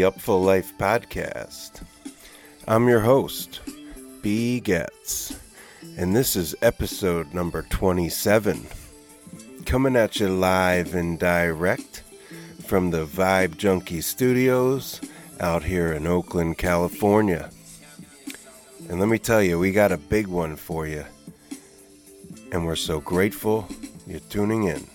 the Upful Life podcast. I'm your host, B. Getz, and this is episode number 27. Coming at you live and direct from the Vibe Junkie Studios out here in Oakland, California. And let me tell you, we got a big one for you, and we're so grateful you're tuning in.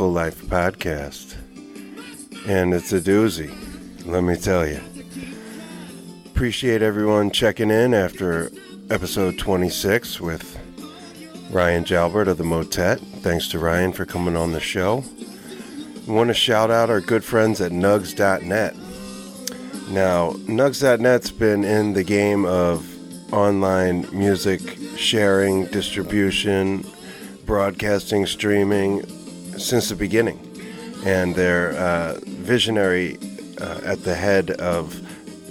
Upful Life podcast. And it's a doozy, let me tell you. Appreciate everyone checking in after episode 26 with Ryan Jalbert of the Motet. Thanks to Ryan for coming on the show. We want to shout out our good friends at Nugs.net. Now, Nugs.net's been in the game of online music sharing, distribution, broadcasting, streaming since the beginning. And their uh, visionary uh, at the head of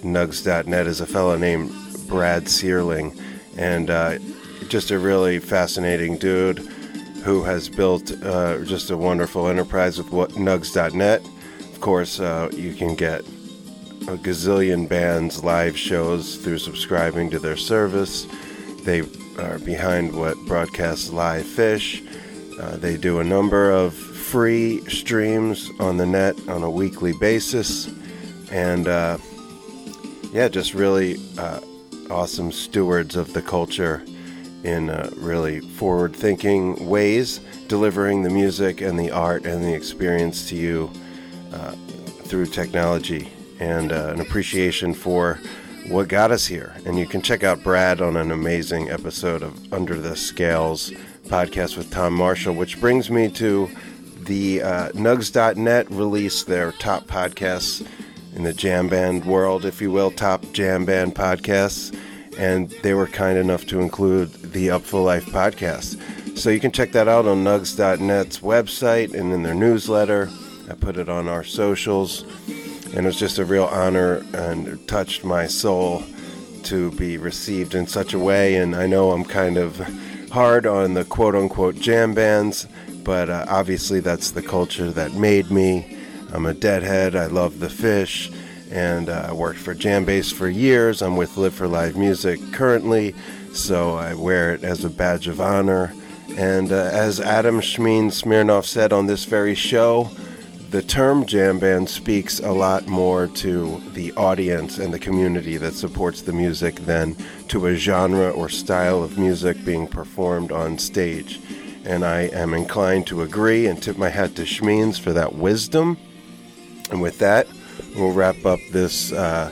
Nugs.net is a fellow named Brad Serling. And uh, just a really fascinating dude who has built uh, just a wonderful enterprise with what Nugs.net. Of course, uh, you can get a gazillion bands live shows through subscribing to their service. They are behind what broadcasts live Phish. Uh, they do a number of free streams on the net on a weekly basis, and uh, yeah, just really uh, awesome stewards of the culture in uh, really forward-thinking ways, delivering the music and the art and the experience to you uh, through technology. And uh, an appreciation for what got us here. And you can check out Brad on an amazing episode of Under the Scales podcast with Tom Marshall, which brings me to the uh, Nugs.net release their top podcasts in the jam band world, if you will, top jam band podcasts. And they were kind enough to include the Upful Life podcast. So you can check that out on Nugs.net's website and in their newsletter. I put it on our socials and it was just a real honor and touched my soul to be received in such a way. And I know I'm kind of hard on the quote unquote jam bands, but uh, obviously that's the culture that made me. I'm a deadhead. I love the Phish, and uh, I worked for Jam Jambase for years. I'm with Live for Live Music currently, so I wear it as a badge of honor. And uh, as Adam Shmeen Smirnov said on this very show, the term jam band speaks a lot more to the audience and the community that supports the music than to a genre or style of music being performed on stage. and I am inclined to agree and tip my hat to Schmeens for that wisdom. And with that, we'll wrap up this uh,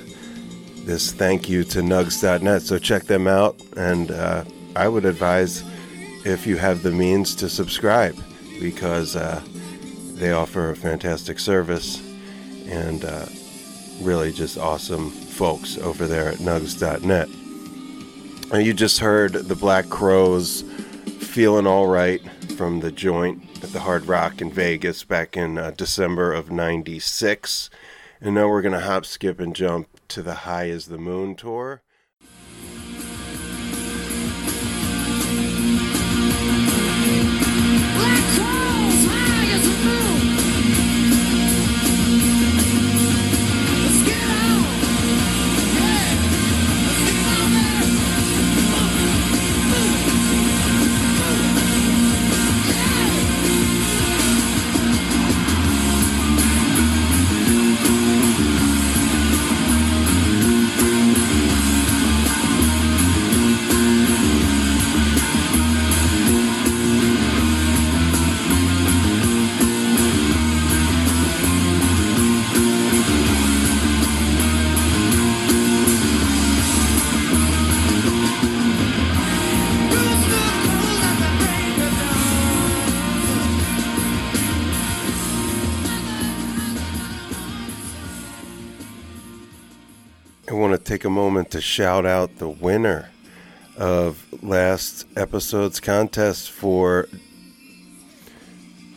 this thank you to nugs.net. So check them out, and uh, I would advise if you have the means to subscribe because uh, they offer a fantastic service and uh, really just awesome folks over there at nugs.net. And you just heard the Black Crowes feeling all right from the joint at the Hard Rock in Vegas back in uh, December of 96. And now we're going to hop, skip, and jump to the High as the Moon tour. Take a moment to shout out the winner of last episode's contest for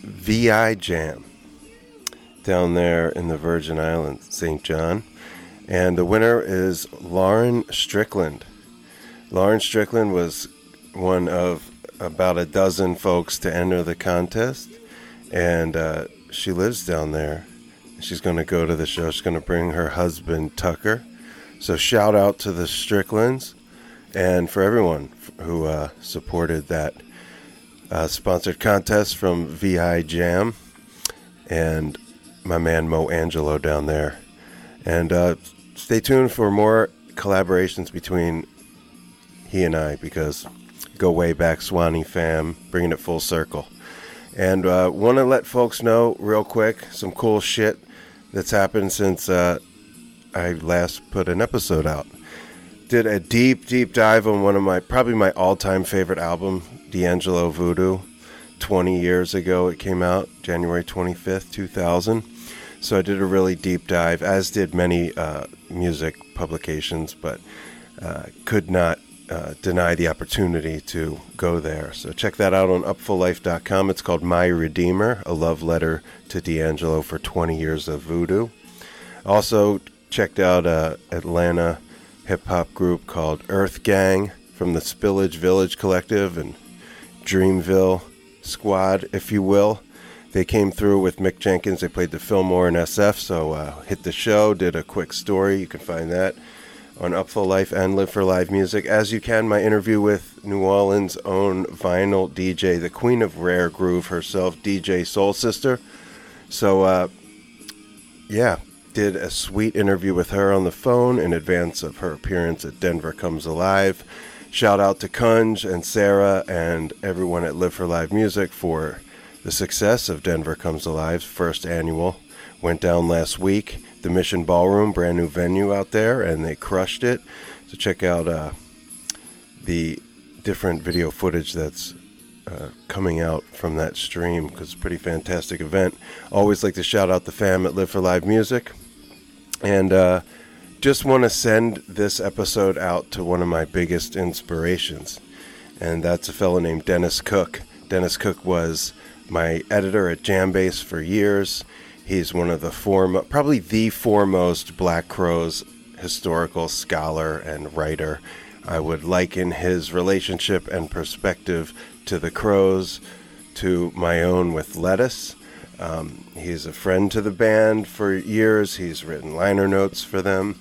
VI Jam down there in the Virgin Islands, St. John. And the winner is Lauren Strickland. Lauren Strickland was one of about a dozen folks to enter the contest, and uh, she lives down there. She's going to go to the show. She's going to bring her husband Tucker. So shout out to the Stricklands and for everyone who uh, supported that uh, sponsored contest from VI Jam and my man Mo Angelo down there. And uh, stay tuned for more collaborations between he and I because go way back, Swanee fam, bringing it full circle. And uh, want to let folks know real quick some cool shit that's happened since uh, I last put an episode out. Did a deep, deep dive on one of my probably my all-time favorite album, D'Angelo Voodoo. 20 years ago it came out, January 25th, 2000. So I did a really deep dive, as did many uh, music publications, but uh, could not uh, deny the opportunity to go there. So check that out on upfullife.com. It's called My Redeemer, a love letter to D'Angelo for 20 years of voodoo. Also checked out a Atlanta hip hop group called Earth Gang from the Spillage Village Collective and Dreamville Squad, if you will. They came through with Mick Jenkins. They played the Fillmore and SF, so uh, hit the show, did a quick story. You can find that on Upful Life and Live for Live Music. As you can, my interview with New Orleans' own vinyl DJ, the queen of rare groove herself, DJ Soul Sister. So, uh, yeah, did a sweet interview with her on the phone in advance of her appearance at Denver Comes Alive. Shout out to Kunj and Sarah and everyone at Live for Live Music for the success of Denver Comes Alive's first annual. Went down last week. The Mission Ballroom, brand new venue out there, and they crushed it. So check out uh, the different video footage that's uh, coming out from that stream because it's a pretty fantastic event. Always like to shout out the fam at Live for Live Music. And uh, just want to send this episode out to one of my biggest inspirations, and that's a fellow named Dennis Cook. Dennis Cook was my editor at Jambase for years. He's one of the form, probably the foremost Black Crowes historical scholar and writer. I would liken his relationship and perspective to the Crowes to my own with Lettuce. Um, he's a friend to the band for years. He's written liner notes for them.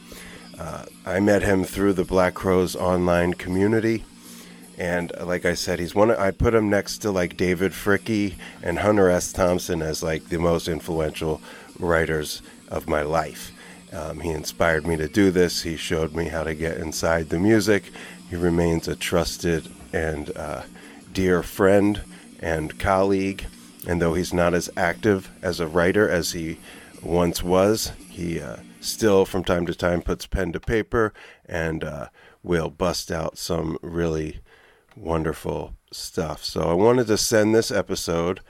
Uh, I met him through the Black Crowes online community. And uh, like I said, he's one. I put him next to like David Fricke and Hunter S. Thompson as like the most influential writers of my life. Um, he inspired me to do this. He showed me how to get inside the music. He remains a trusted and uh, dear friend and colleague. And though he's not as active as a writer as he once was, he uh, still from time to time puts pen to paper and uh, will bust out some really wonderful stuff. So I wanted to send this episode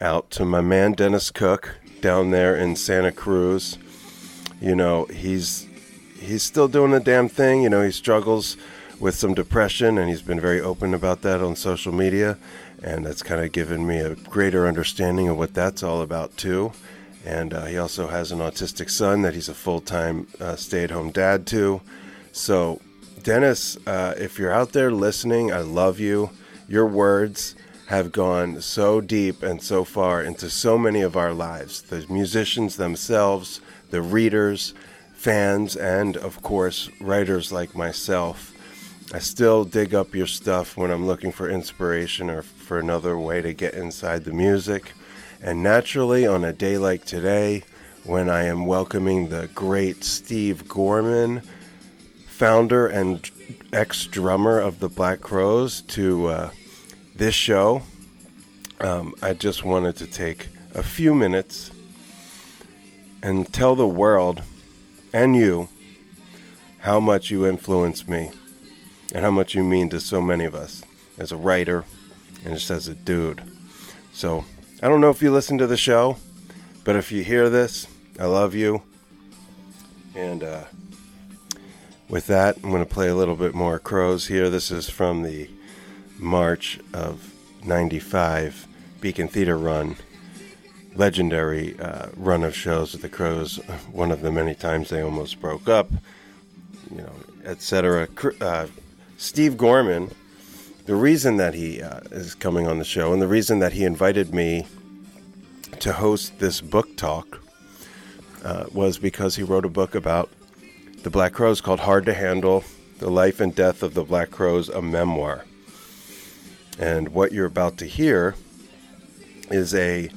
out to my man Dennis Cook down there in Santa Cruz. You know, he's he's still doing the damn thing. You know, he struggles with some depression and he's been very open about that on social media and that's kind of given me a greater understanding of what that's all about too. And uh, he also has an autistic son that he's a full-time uh, stay-at-home dad to. So, Dennis, uh, if you're out there listening, I love you. Your words have gone so deep and so far into so many of our lives. The musicians themselves, the readers, fans, and of course, writers like myself. I still dig up your stuff when I'm looking for inspiration or for another way to get inside the music. And naturally, on a day like today, when I am welcoming the great Steve Gorman, founder and ex drummer of the Black Crowes, to uh, this show, um, I just wanted to take a few minutes and tell the world and you how much you influence me and how much you mean to so many of us as a writer and just as a dude. So, I don't know if you listen to the show, but if you hear this, I love you. And uh, with that, I'm going to play a little bit more Crowes here. This is from the March of 95 Beacon Theater run. Legendary uh, run of shows with the Crowes, one of the many times they almost broke up, you know, etc. Uh, Steve Gorman, the reason that he uh, is coming on the show and the reason that he invited me to host this book talk uh, was because he wrote a book about the Black Crowes called Hard to Handle The Life and Death of the Black Crowes, a memoir. And what you're about to hear is a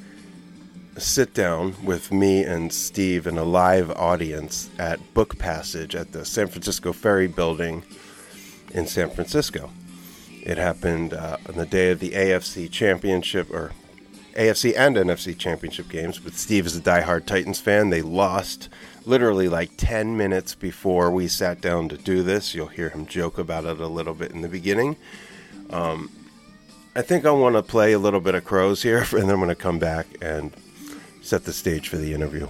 sit down with me and Steve in a live audience at Book Passage at the San Francisco Ferry Building in San Francisco. It happened uh, on the day of the AFC Championship or AFC and NFC Championship games. But Steve is a diehard Titans fan. They lost literally like 10 minutes before we sat down to do this. You'll hear him joke about it a little bit in the beginning. Um, I think I want to play a little bit of Crowes here, and then I'm going to come back and set the stage for the interview.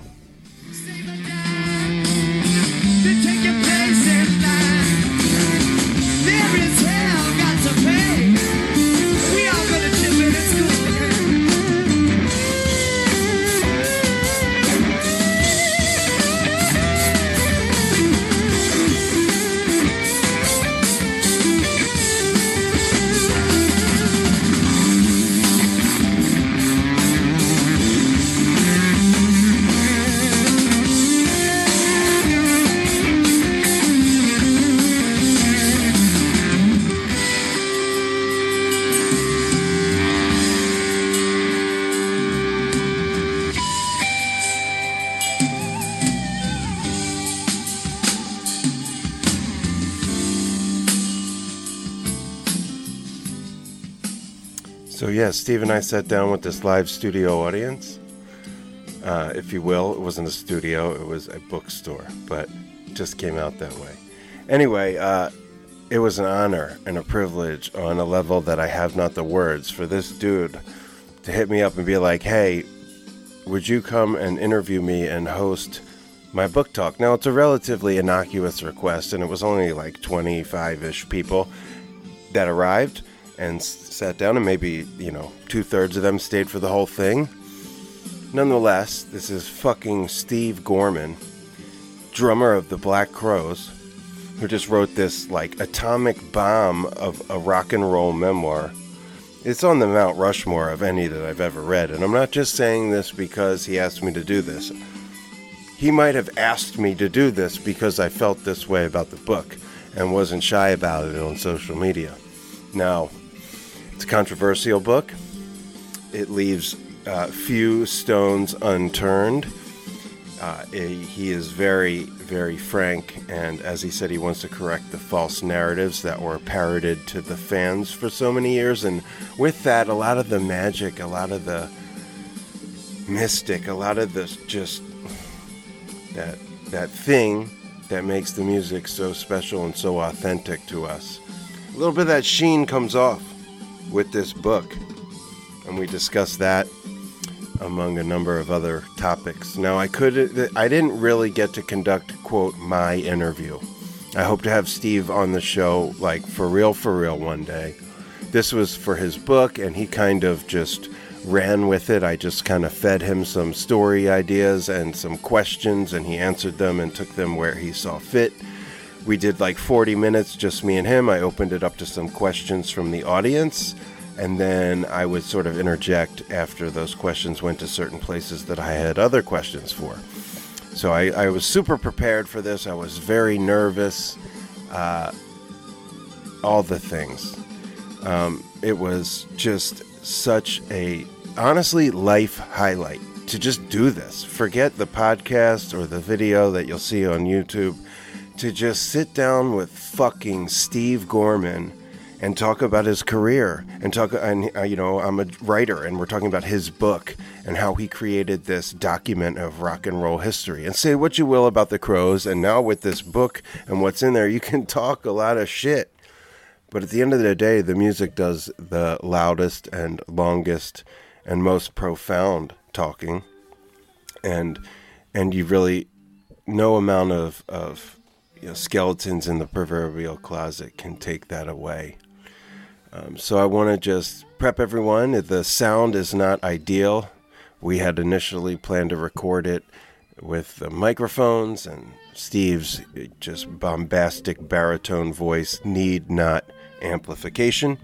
Yeah, Steve and I sat down with this live studio audience, uh, if you will. It wasn't a studio, it was a bookstore, but just came out that way. Anyway, uh, it was an honor and a privilege on a level that I have not the words for this dude to hit me up and be like, hey, would you come and interview me and host my book talk? Now, it's a relatively innocuous request, and it was only like 25 ish people that arrived and sat down, and maybe, you know, two thirds of them stayed for the whole thing. Nonetheless, this is fucking Steve Gorman, drummer of the Black Crowes, who just wrote this like atomic bomb of a rock and roll memoir. It's on the Mount Rushmore of any that I've ever read, and I'm not just saying this because he asked me to do this. He might have asked me to do this because I felt this way about the book and wasn't shy about it on social media. Now, it's a controversial book. It leaves uh, few stones unturned. Uh, he is very, very frank, and as he said, he wants to correct the false narratives that were parroted to the fans for so many years. And with that, a lot of the magic, a lot of the mystic, a lot of the just that that thing that makes the music so special and so authentic to us. A little bit of that sheen comes off with this book, and we discuss that among a number of other topics. Now, I could I didn't really get to conduct quote my interview. I hope to have Steve on the show like for real for real one day. This was for his book and he kind of just ran with it. I just kind of fed him some story ideas and some questions and he answered them and took them where he saw fit. We did like 40 minutes just me and him. I opened it up to some questions from the audience and then I would sort of interject after those questions went to certain places that I had other questions for. So I, I was super prepared for this. I was very nervous. Uh, all the things. Um, it was just such a, honestly, life highlight to just do this. Forget the podcast or the video that you'll see on YouTube. To just sit down with fucking Steve Gorman and talk about his career and talk and uh, you know I'm a writer and we're talking about his book and how he created this document of rock and roll history. And say what you will about the Crowes and now with this book and what's in there you can talk a lot of shit. But at the end of the day the music does the loudest and longest and most profound talking. And and you really no amount of of you know, skeletons in the proverbial closet can take that away um, so I want to just prep everyone. The sound is not ideal. We had initially planned to record it with the microphones, and Steve's just bombastic baritone voice need not amplification.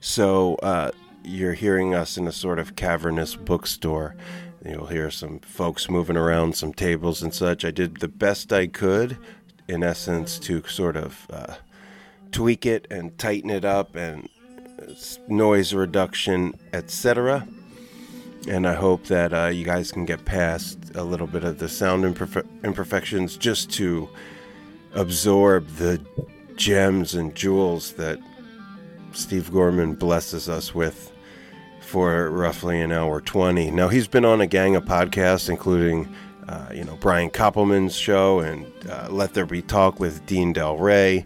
So uh, you're hearing us in a sort of cavernous bookstore. You'll hear some folks moving around, some tables and such. I did the best I could, in essence, to sort of uh, tweak it and tighten it up and noise reduction, etc. And I hope that uh, you guys can get past a little bit of the sound imperfe- imperfections just to absorb the gems and jewels that Steve Gorman blesses us with for roughly an hour 20. Now, he's been on a gang of podcasts, including, uh, you know, Brian Koppelman's show and uh, Let There Be Talk with Dean Delray.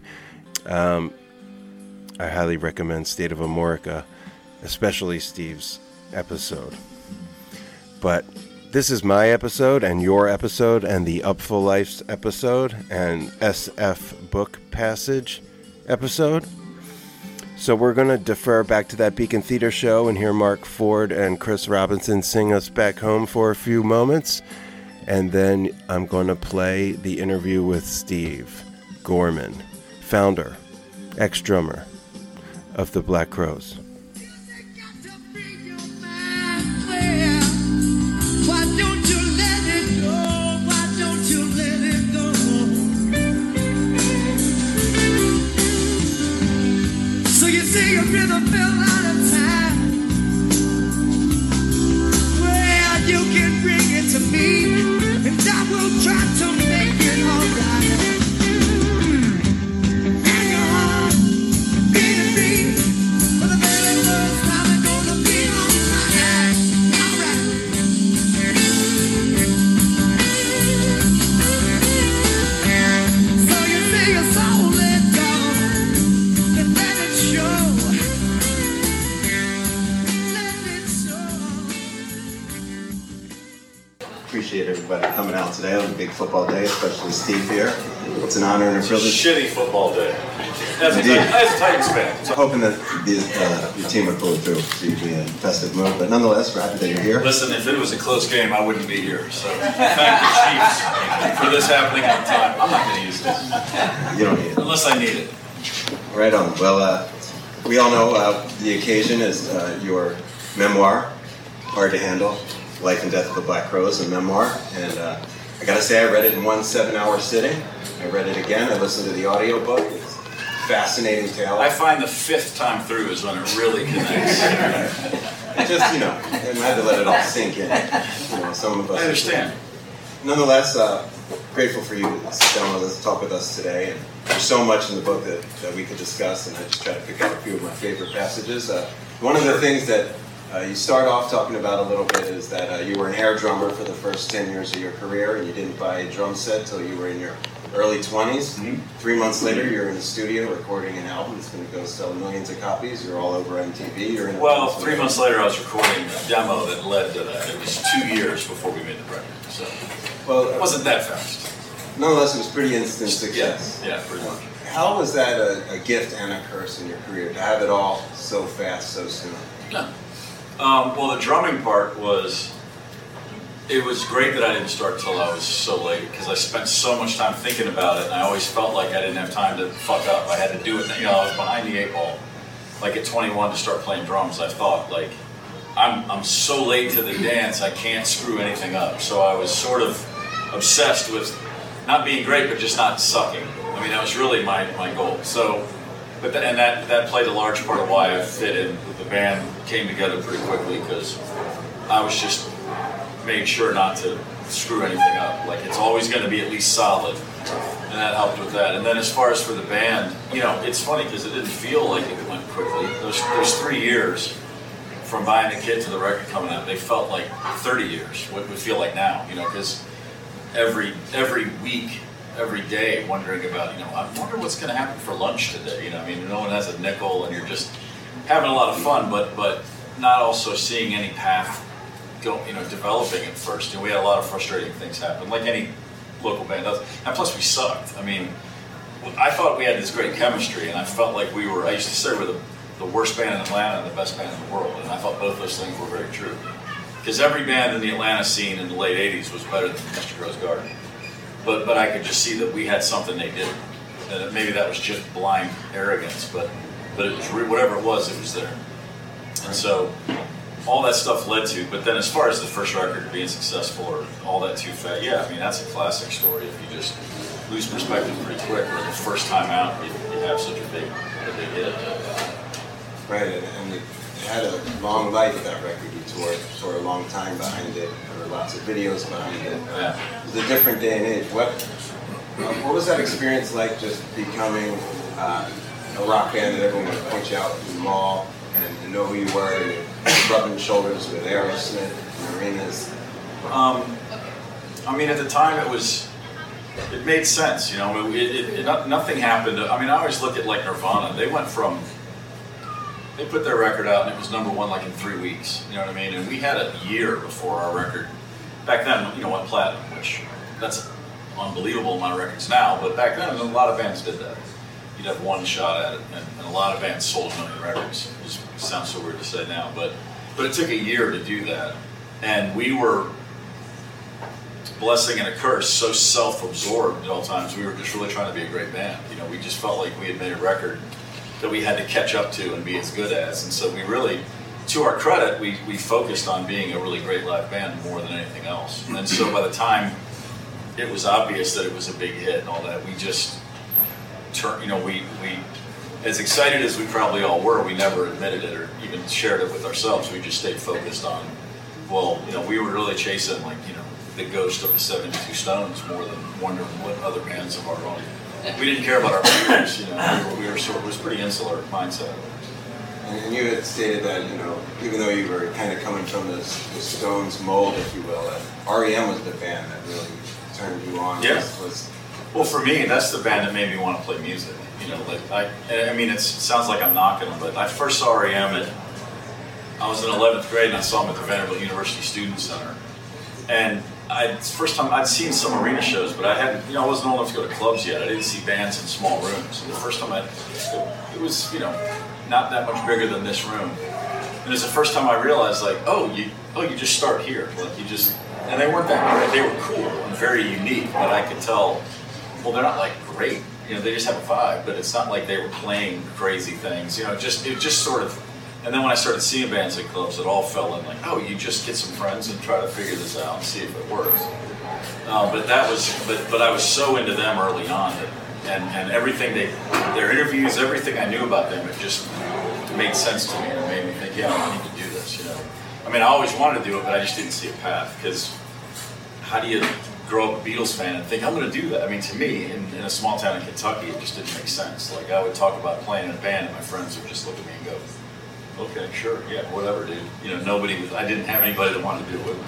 Um, I highly recommend State of Amorica, especially Steve's episode. But this is my episode and your episode and the Up Upful Life's episode and SF Book Passage episode. So we're going to defer back to that Beacon Theater show and hear Marc Ford and Chris Robinson sing us back home for a few moments. And then I'm going to play the interview with Steve Gorman, founder, ex drummer of the Black Crowes. Appreciate everybody coming out today on a big football day, especially Steve here. It's an honor and a It's a privilege. shitty football day. As a, as a Titans fan. So hoping that the, uh, your team would pull it through, so you'd be in festive mood. But nonetheless, we're happy that you're here. Listen, if it was a close game, I wouldn't be here. So thank the Chiefs for this happening on time. I'm not going to use it You don't need it. unless I need it. Right on. Well, uh, we all know uh, the occasion is uh, your memoir, Hard to Handle, Life and Death of the Black Crowes, a memoir. And uh, I gotta say, I read it in one seven-hour sitting. I read it again. I listened to the audiobook. It's a fascinating tale. I find the fifth time through is when it really connects. Just, you know, I had to let it all sink in. You know, some of us. I understand. nonetheless, uh, grateful for you to sit down with us, talk with us today. And there's so much in the book that, that we could discuss, and I just try to pick out a few of my favorite passages. Uh, one of the things that uh, you start off talking about a little bit is that uh, you were an air drummer for the first 10 years of your career, and you didn't buy a drum set till you were in your early 20s. Mhm. Three months later, you're in the studio recording an album. that's going to go sell millions of copies. You're all over MTV. You're in Well, three months later, I was recording a demo that led to that. It was two years before we made the record, so Well, it wasn't that fast. nonetheless, it was pretty instant success. Yeah, pretty much. How was that a, a gift and a curse in your career to have it all so fast, so soon? Um, well, the drumming part was, it was great that I didn't start till I was so late because I spent so much time thinking about it, and I always felt like I didn't have time to fuck up. I had to do it. You know, I was behind the eight ball. Like at 21 to start playing drums, I thought like, I'm I'm so late to the dance, I can't screw anything up. So I was sort of obsessed with not being great, but just not sucking. I mean, that was really my, my goal. So, but that, and that that played a large part of why I fit in. The band came together pretty quickly because I was just made sure not to screw anything up. Like it's always going to be at least solid, and that helped with that. And then as far as for the band, you know, it's funny because it didn't feel like it went quickly. Those those three years from buying the kit to the record coming out, they felt like 30 years. What would feel like now, you know, because every every week, every day, wondering about, you know, I wonder what's going to happen for lunch today. You know, I mean, no one has a nickel, and you're just having a lot of fun, but but not also seeing any path go, you know, developing at first. And we had a lot of frustrating things happen, like any local band does. And plus, we sucked. I mean, I thought we had this great chemistry, and I felt like we were. I used to say we're the, the worst band in Atlanta and the best band in the world, and I thought both those things were very true. Because every band in the Atlanta scene in the late '80s was better than Mr. Crowe's Garden, but but I could just see that we had something they didn't, and maybe that was just blind arrogance, but but it was re- whatever it was, it was there, and so all that stuff led to. But then, as far as the first record being successful or all that too fat, yeah, I mean that's a classic story. If you just lose perspective pretty quick, where the first time out you, you have such a big a big hit. Right, and, it had a long life, that record. You toured for a long time behind it. There were lots of videos behind it. Yeah. It was a different day and age. What, what was that experience like just becoming uh, a rock band that everyone would point you out in the mall and, know who you were and rubbing shoulders with Aerosmith and arenas? Um, I mean, at the time, it was, it made sense, you know. It, it, it, nothing happened. I mean, I always look at like Nirvana. They went from, they put their record out and it was number one like in three weeks. You know what I mean? And we had a year before our record. Back then, you know, went platinum, which that's unbelievable in my records now. But back then, a lot of bands did that. Have one shot at it, and, and a lot of bands sold a million records. It just sounds so weird to say now, but but it took a year to do that, and we were blessing and a curse, so self-absorbed at all times. We were just really trying to be a great band. You know, we just felt like we had made a record that we had to catch up to and be as good as. And so we really, to our credit, we, we focused on being a really great live band more than anything else. And so by the time it was obvious that it was a big hit and all that, we just turned, you know, we, we, as excited as we probably all were, we never admitted it or even shared it with ourselves. We just stayed focused on, well, you know, we were really chasing like, you know, the ghost of the 72 Stones more than wondering what other bands of our own. We didn't care about our peers, you know, we were, we were sort of, it was pretty insular mindset. And, and you had stated that, you know, even though you were kind of coming from the, the Stones mold, if you will, that REM was the band that really turned you on. Yeah. Was, was Well, for me, that's the band that made me want to play music. You know, like I, I mean, it sounds like I'm knocking them, but I first saw REM at, I was in 11th grade and I saw them at the Vanderbilt University Student Center. And I, first time I'd seen some arena shows, but I hadn't, you know, I wasn't old enough to go to clubs yet. I didn't see bands in small rooms. And the first time I, it was, you know, not that much bigger than this room. And it's the first time I realized, like, oh, you, oh, you just start here. Like, you just, and they weren't that great. They were cool and very unique, but I could tell, well, they're not like great. You know, they just have a vibe, but it's not like they were playing crazy things. You know, just it just sort of. And then when I started seeing bands at clubs, it all fell in like, oh, you just get some friends and try to figure this out and see if it works. Uh, but that was, but but I was so into them early on, that, and and everything they, their interviews, everything I knew about them, it just made sense to me and it made me think, yeah, I need to do this. You know, I mean, I always wanted to do it, but I just didn't see a path because how do you grow up a Beatles fan and think I'm going to do that. I mean, to me, in, in a small town in Kentucky, it just didn't make sense. Like I would talk about playing in a band, and my friends would just look at me and go, "Okay, sure, yeah, whatever, dude." You know, nobody was. I didn't have anybody that wanted to do it with me.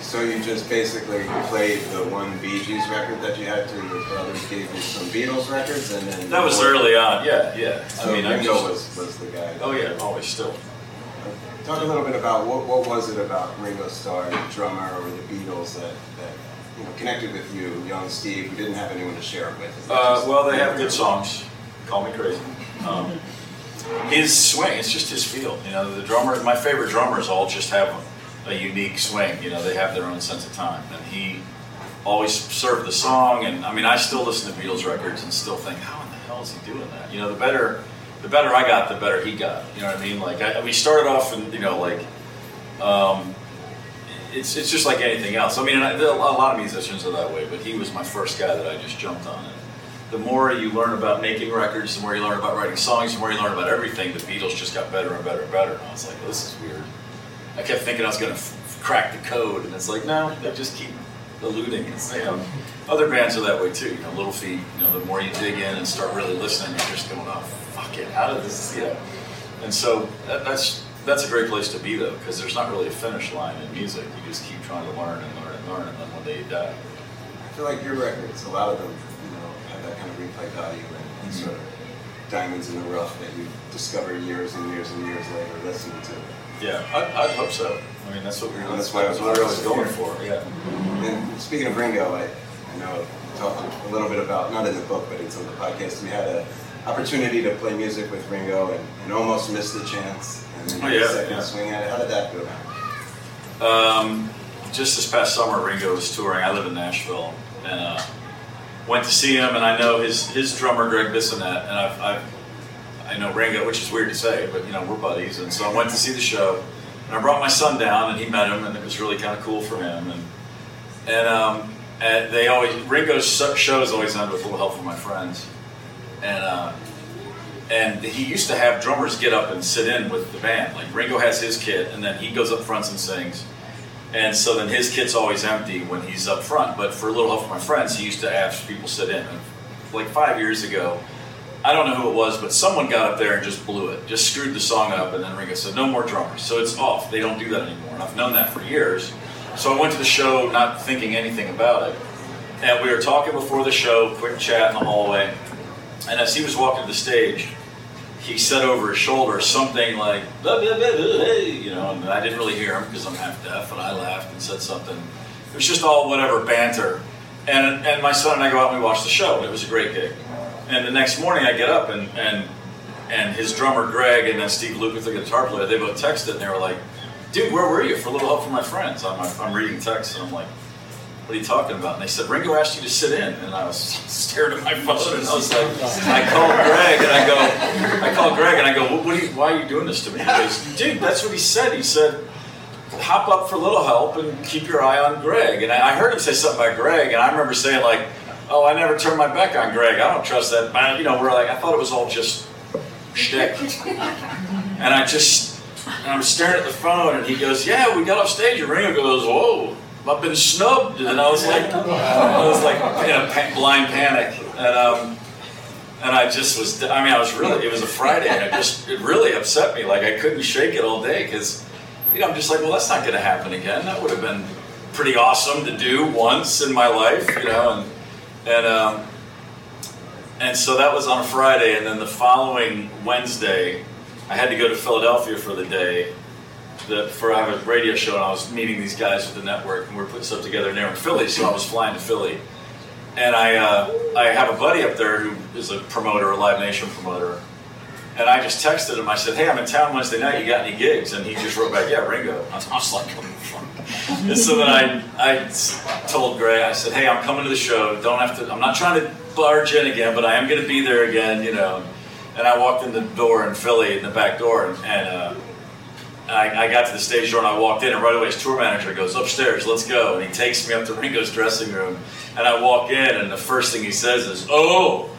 So you just basically played the one Bee Gees record that you had to your brothers gave you some Beatles records and then That was early on. Yeah, yeah. So I mean, I Ringo just, was, was the guy. Oh yeah, always still. Talk a little bit about what, what was it about Ringo Starr, the drummer, or the Beatles that, that you know connected with you, young Steve, who didn't have anyone to share it with. Uh, well, they have good songs. Call me crazy. Um, his swing, it's just his feel. You know, the drummer, my favorite drummers all just have a, a unique swing. You know, they have their own sense of time. And he always served the song. And I mean, I still listen to Beatles records and still think, how in the hell is he doing that? You know, the better, the better I got, the better he got. You know what I mean? Like, I, we started off and, you know, like, um, it's, it's just like anything else. I mean, I, a lot of musicians are that way, but he was my first guy that I just jumped on. And the more you learn about making records, the more you learn about writing songs, the more you learn about everything, the Beatles just got better and better and better. And I was like, this is weird. I kept thinking I was going to f- crack the code, and it's like, no, they just keep eluding. It's, other bands are that way too. You know, Little Feat. You know, the more you dig in and start really listening, you're just going, oh, fuck it, how did this? You know, and so that, that's that's a great place to be though, because there's not really a finish line in music. You just keep trying to learn and learn and learn, and then one day you die. I feel like your records, a lot of them, you know, have that kind of replay value and, and Mhm. sort of diamonds in the rough that you discover years and years and years later listening to. Yeah, I, I hope so. I mean, that's what we Yeah, that's that's what I was what I was wondering. going for. Yeah. And speaking of Ringo, I, I know talked a little bit about, not in the book, but in some of the podcasts, we had an opportunity to play music with Ringo and, and almost missed the chance. Oh, yeah, second yeah. swing at it. How did that go? Um, just this past summer, Ringo was touring. I live in Nashville, and uh, went to see him. And I know his his drummer Gregg Bissonette, and I've, I've I know Ringo, which is weird to say, but you know we're buddies. And so I went to see the show, and I brought my son down, and he met him, and it was really kind of cool for him. And and um, and they always Ringo's shows always end with a little help from my friends, and. Uh, and he used to have drummers get up and sit in with the band. Like Ringo has his kit, and then he goes up front and sings. And so then his kit's always empty when he's up front. But for a little help from my friends, he used to ask people sit in. And like five years ago, I don't know who it was, but someone got up there and just blew it, just screwed the song up. And then Ringo said, "No more drummers." So it's off. They don't do that anymore. And I've known that for years. So I went to the show not thinking anything about it. And we were talking before the show, quick chat in the hallway. And as he was walking to the stage, he said over his shoulder something like, blah, blah, blah, hey, you know, and I didn't really hear him because I'm half deaf, and I laughed and said something. It was just all whatever banter. And, and my son and I go out and we watch the show, and it was a great gig. And the next morning I get up, and, and, and his drummer Greg and then Steve Lukather, the guitar player, they both texted, and they were like, dude, where were you for a little help from my friends? I'm, I'm reading texts, and I'm like, what are you talking about? And they said, Ringo asked you to sit in. And I was staring at my phone and I was like, I called Greg and I go, I called Greg and I go, what, you, why are you doing this to me? He goes, dude, that's what he said. He said, hop up for a little help and keep your eye on Greg. And I, I heard him say something about Greg and I remember saying like, oh, I never turned my back on Greg. I don't trust that. man." You know, we're like, I thought it was all just shtick. And I just, and I'm staring at the phone, and he goes, "Yeah, we got off stage." And Ringo goes, "Whoa, I've been snubbed." And I was like, I was like in a pa- blind panic, and um, and I just was. I mean, I was really. It was a Friday, and it just it really upset me. Like I couldn't shake it all day because, you know, I'm just like, well, that's not going to happen again. That would have been pretty awesome to do once in my life, you know, and and um, and so that was on a Friday, and then the following Wednesday, I had to go to Philadelphia for the day. The, for I a radio show, and I was meeting these guys with the network, and we are putting stuff together. And they were in Philly, so I was flying to Philly. And I, uh, I have a buddy up there who is a promoter, a Live Nation promoter. And I just texted him. I said, "Hey, I'm in town Wednesday night. You got any gigs?" And he just wrote back, "Yeah, Ringo." I was, was like? And so then I, I told Gray, I said, "Hey, I'm coming to the show. Don't have to. I'm not trying to barge in again, but I am going to be there again, you know." And I walked in the door in Philly, in the back door, and, and uh, I, I got to the stage door and I walked in, and right away his tour manager goes, Upstairs, let's go. And he takes me up to Ringo's dressing room. And I walk in, and the first thing he says is, Oh!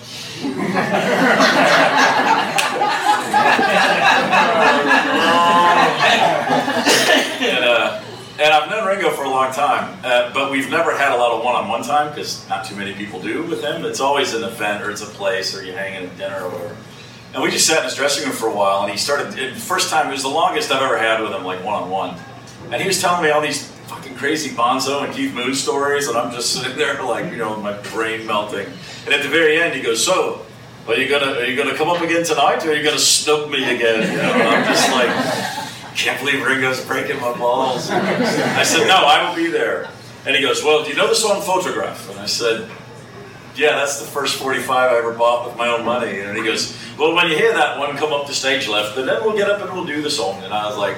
and, uh, And I've known Ringo for a long time, uh, but we've never had a lot of one-on-one time because not too many people do with him. It's always an event or it's a place or you hang at dinner or whatever. And we just sat in his dressing room for a while, and he started. It, first time it was the longest I've ever had with him, like one-on-one. And he was telling me all these fucking crazy Bonzo and Keith Moon stories, and I'm just sitting there like, you know, my brain melting. And at the very end, he goes, "So, are you gonna are you gonna come up again tonight, or are you gonna snoop me again?" You know, and I'm just like. Can't believe Ringo's breaking my balls. I said, no, I will be there. And he goes, well, do you know the song Photograph? And I said, yeah, that's the first 45 I ever bought with my own money. And he goes, well, when you hear that one, come up to stage left, and then we'll get up and we'll do the song. And I was like,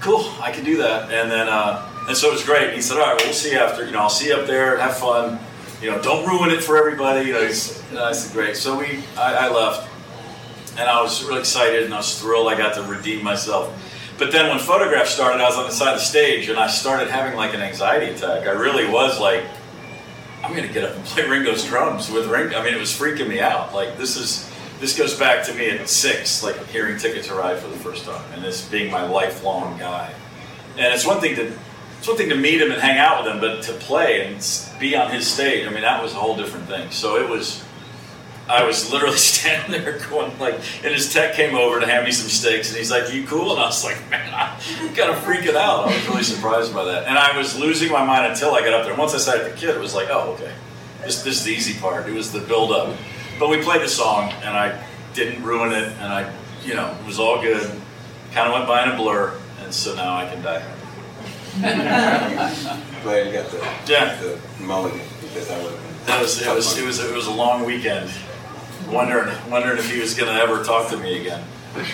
cool, I can do that. And then, uh, and so it was great. He said, all right, well, we'll see you after. You know, I'll see you up there. Have fun. You know, don't ruin it for everybody. You know, and I said, great. So we, I, I left and I was really excited and I was thrilled I got to redeem myself. But then when Photograph started, I was on the side of the stage and I started having like an anxiety attack. I really was like, I'm gonna get up and play Ringo's drums with Ringo. I mean, it was freaking me out. Like this is this goes back to me at six, like hearing Ticket to Ride for the first time, and this being my lifelong guy. And it's one thing to it's one thing to meet him and hang out with him, but to play and be on his stage, I mean, that was a whole different thing. So it was. I was literally standing there going like, and his tech came over to hand me some steaks, and he's like, "You cool?" And I was like, "Man, I'm kind of freaking out." I was really surprised by that, and I was losing my mind until I got up there. And once I at the kid, it was like, "Oh, okay, this, this is the easy part." It was the build up, but we played the song, and I didn't ruin it, and I, you know, it was all good. Kind of went by in a blur, and so now I can die. Glad you got the, Yeah. the mulligan because that would. That was it was it was it was a long weekend. Wondering wondering if he was gonna ever talk to me again.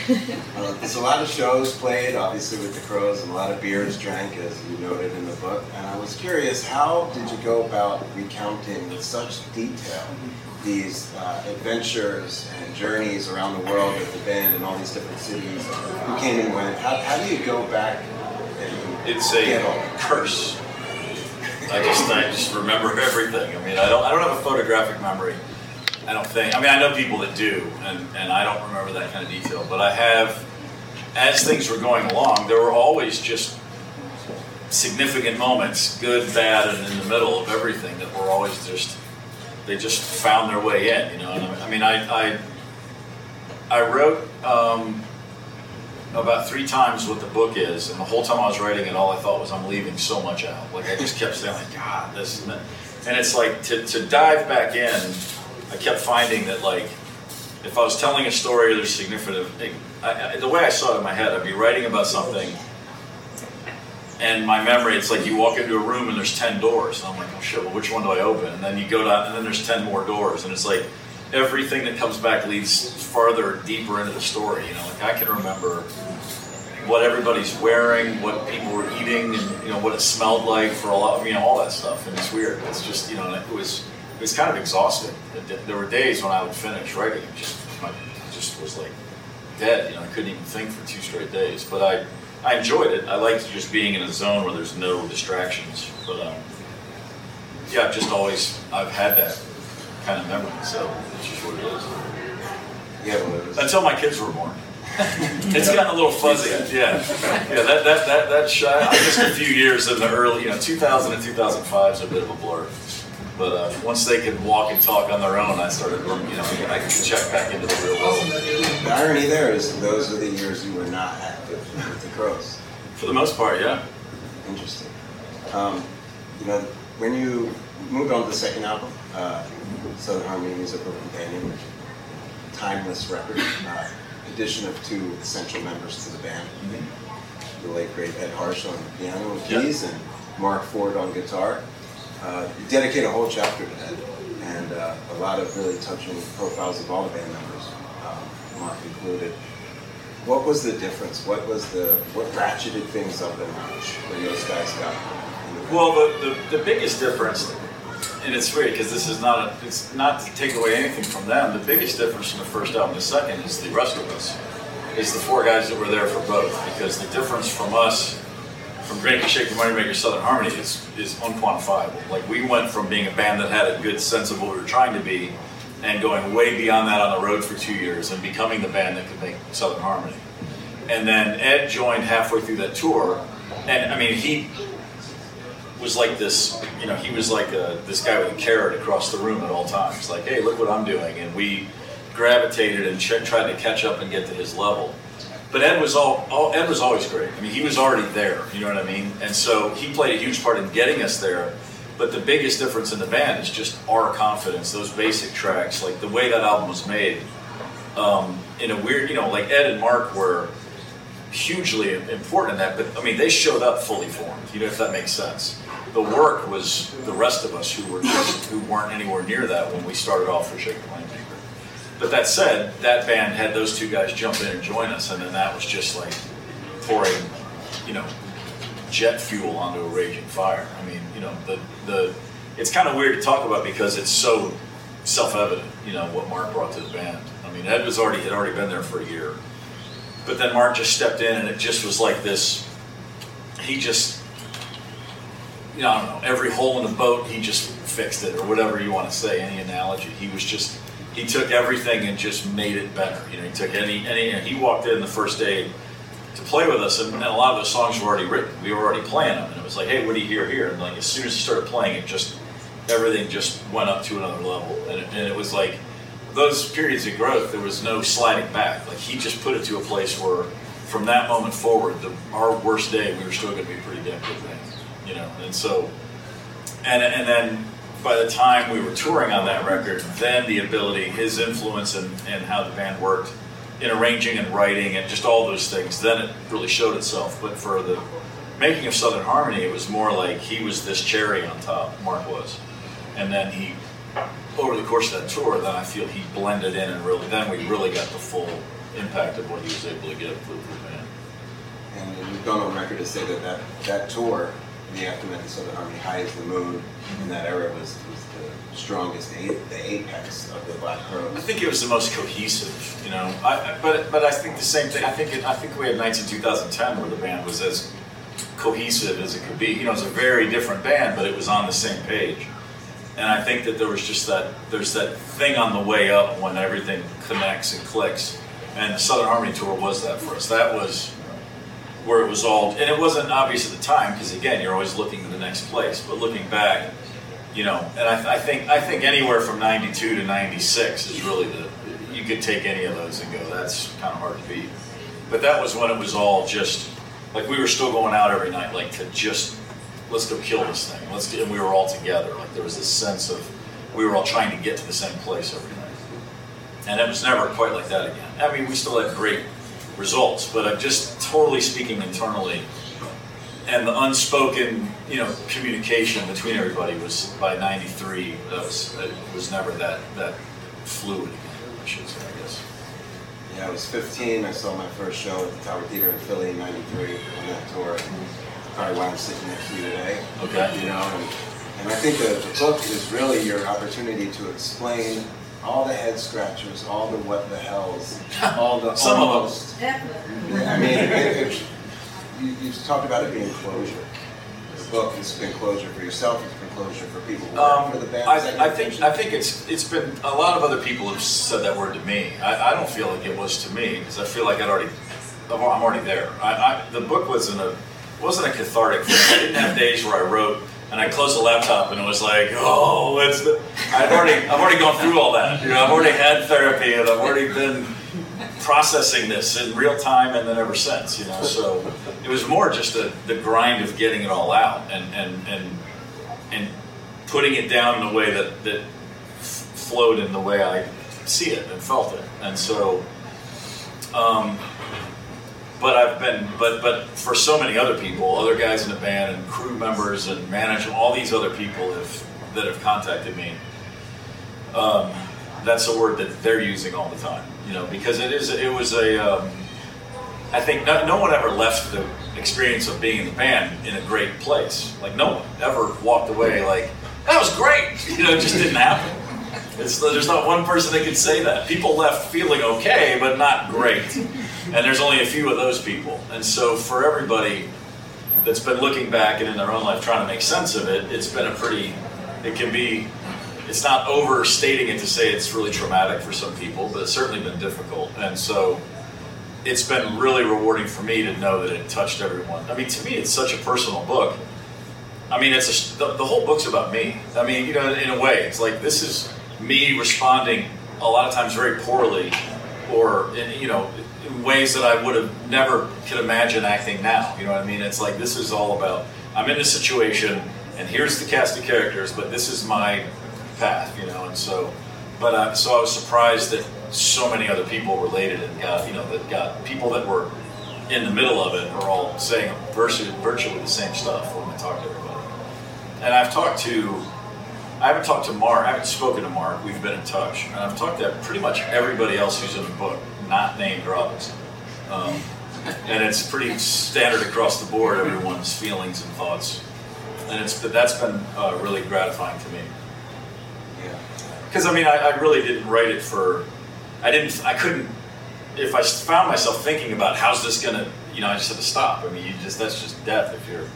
Uh, there's a lot of shows played, obviously with the Crowes, and a lot of beers drank, as you noted in the book. And I was curious, how did you go about recounting with such detail these uh, adventures and journeys around the world with the band and all these different cities? Who came and went? How, how do you go back and It's get a curse. I just I just remember everything. I mean I don't I don't have a photographic memory. I don't think. I mean I know people that do, and, and I don't remember that kind of detail. But I have, as things were going along, there were always just significant moments, good, bad, and in the middle of everything that were always just they just found their way in. You know, and I, mean I I, I wrote. Um, about three times what the book is, and the whole time I was writing it, all I thought was I'm leaving so much out. Like I just kept saying, like God, this. And it's like to, to dive back in, I kept finding that like if I was telling a story or there's significant, I, I, the way I saw it in my head, I'd be writing about something, and my memory, it's like you walk into a room and there's ten doors, and I'm like, oh shit, well which one do I open? And then you go down, and then there's ten more doors, and it's like everything that comes back leads farther, deeper into the story. You know, like I can remember what everybody's wearing, what people were eating, and you know what it smelled like for a lot, you know, all that stuff. And it's weird. It's just you know, it was it was kind of exhausting. There were days when I would finish writing, and just I just was like dead. You know, I couldn't even think for two straight days. But I I enjoyed it. I liked just being in a zone where there's no distractions. But um, yeah, I've just always I've had that kind of memory. So it's just what it is. Yeah, well, it was, Until my kids were born. it's gotten a little fuzzy. Yeah, yeah. That that that that shot. I missed a few years in the early, you know, 2000 and 2005 is a bit of a blur. But uh, once they could walk and talk on their own, I started, you know, I could check back into the real world. the irony there is those are the years you were not active with the Crowes. For the most part, yeah. Interesting. Um, you know, when you moved on to the second album, uh, Southern Harmony Musical Companion, timeless record, uh, addition of two essential members to the band, the late great Ed Harsch on the piano and keys, and Marc Ford on guitar. Uh, dedicate a whole chapter to Ed, and uh, a lot of really touching profiles of all the band members, um, Marc included. What was the difference? What was the what ratcheted things up a notch when those guys got the? Well, the, the, the biggest difference, and it's weird because this is not a, it's not to take away anything from them. The biggest difference from the first album to the second is the rest of us, is the four guys that were there for both. Because the difference from us, from Great Shake the Moneymaker Southern Harmony, is is unquantifiable. Like we went from being a band that had a good sense of what we were trying to be, and going way beyond that on the road for two years, and becoming the band that could make Southern Harmony. And then Ed joined halfway through that tour, and I mean, he was like this, you know, he was like a, this guy with a carrot across the room at all times. Like, hey, look what I'm doing. And we gravitated and ch- tried to catch up and get to his level. But Ed was all, all Ed was always great. I mean, he was already there. You know what I mean? And so he played a huge part in getting us there. But the biggest difference in the band is just our confidence. Those basic tracks, like the way that album was made, um, in a weird, you know, like Ed and Marc were hugely important in that. But I mean, they showed up fully formed. You know, if that makes sense. The work was the rest of us who were just who weren't anywhere near that when we started off for Shake the Moneymaker. But that said, that band had those two guys jump in and join us, and then that was just like pouring, you know, jet fuel onto a raging fire. I mean, you know, the the it's kind of weird to talk about because it's so self-evident, you know, what Marc brought to the band. I mean, Ed was already had already been there for a year, but then Marc just stepped in, and it just was like this. He just, you know, I don't know, every hole in the boat, he just fixed it, or whatever you want to say, any analogy. He was just, he took everything and just made it better. You know, he took any, any, he walked in the first day to play with us, and, and a lot of those songs were already written. We were already playing them, and it was like, hey, what do you hear here? And like, as soon as he started playing it, just everything just went up to another level, and it, and it was like those periods of growth. There was no sliding back. Like he just put it to a place where, from that moment forward, the, our worst day, we were still going to be pretty damn good band, you know. And so, and and then by the time we were touring on that record, then the ability, his influence, and and how the band worked in arranging and writing and just all those things, then it really showed itself. But for the making of Southern Harmony, it was more like he was this cherry on top, Marc was. And then he, over the course of that tour, then I feel he blended in and really, then we really got the full impact of what he was able to get with the band. And we've gone on record to say that that, that tour, the aftermath of Southern Harmony, High as the Moon, in that era was, was the strongest, the apex of the Black I think it was the most cohesive, you know. I, but but I think the same thing. I think it, I think we had nights in 2010 where the band was as cohesive as it could be. You know, it's a very different band, but it was on the same page. And I think that there was just that there's that thing on the way up when everything connects and clicks. And the Southern Harmony tour was that for us. That was where it was all, and it wasn't obvious at the time because again, you're always looking to the next place. But looking back, you know, and I, I think I think anywhere from '92 to '96 is really the you could take any of those and go, that's kind of hard to beat. But that was when it was all just like we were still going out every night, like to just let's go kill this thing. Let's do, and we were all together. Like there was this sense of we were all trying to get to the same place every night. And it was never quite like that again. I mean, we still had great results, but I'm just totally speaking internally. And the unspoken, you know, communication between everybody was by '93. That was it was never that that fluid. I should say, I guess. Yeah, I was 15. I saw my first show at the Tower Theater in Philly in '93 on that tour. Probably why I'm sitting next to you today. Okay. You know, and, and I think the, the book is really your opportunity to explain all the head scratchers, all the what the hells, all the Some of them. almost. I mean, it, it, you, you've talked about it being closure. The book has been closure for yourself. It's been closure for people Um, for the band. I, I think? I think it's it's been a lot of other people have said that word to me. I, I don't feel like it was to me because I feel like I'd already I'm I'm already there. I, I, the book wasn't a wasn't a cathartic thing. I didn't have days where I wrote and I closed the laptop and it was like, oh, it's the, I've already I've already gone through all that. You know, I've already had therapy and I've already been processing this in real time and then ever since. You know, so it was more just the, the grind of getting it all out and and and and putting it down in a way that that flowed in the way I see it and felt it. And so, um, but I've been, but but for so many other people, other guys in the band and crew members and management, all these other people have that have contacted me. Um, that's a word that they're using all the time, you know, because it is it was a. Um, I think no, no one ever left the experience of being in the band in a great place. Like no one ever walked away like that was great. You know, it just didn't happen. It's, there's not one person that could say that. People left feeling okay, but not great. And there's only a few of those people. And so for everybody that's been looking back and in their own life trying to make sense of it, it's been a pretty. It can be. It's not overstating it to say it's really traumatic for some people, but it's certainly been difficult. And so it's been really rewarding for me to know that it touched everyone. I mean, to me, it's such a personal book. I mean, it's a, the, the whole book's about me. I mean, you know, in a way, it's like this is me responding a lot of times very poorly, or you know, ways that I would have never could imagine acting now. You know what I mean? It's like this is all about I'm in a situation, and here's the cast of characters, but this is my path. You know, and so, but uh, so I was surprised that so many other people related and got you know that got people that were in the middle of it are all saying virtually, virtually the same stuff when I talk to everybody. And I've talked to, I haven't talked to Marc, I haven't spoken to Marc, we've been in touch. And I've talked to pretty much everybody else who's in the book, not named Robinson. Um, and it's pretty standard across the board, everyone's feelings and thoughts. And it's, but that's been uh, really gratifying to me. Yeah. Because I mean, I, I really didn't write it for. I didn't. I couldn't. If I found myself thinking about how's this gonna, you know, I just had to stop. I mean, you just that's just death if you're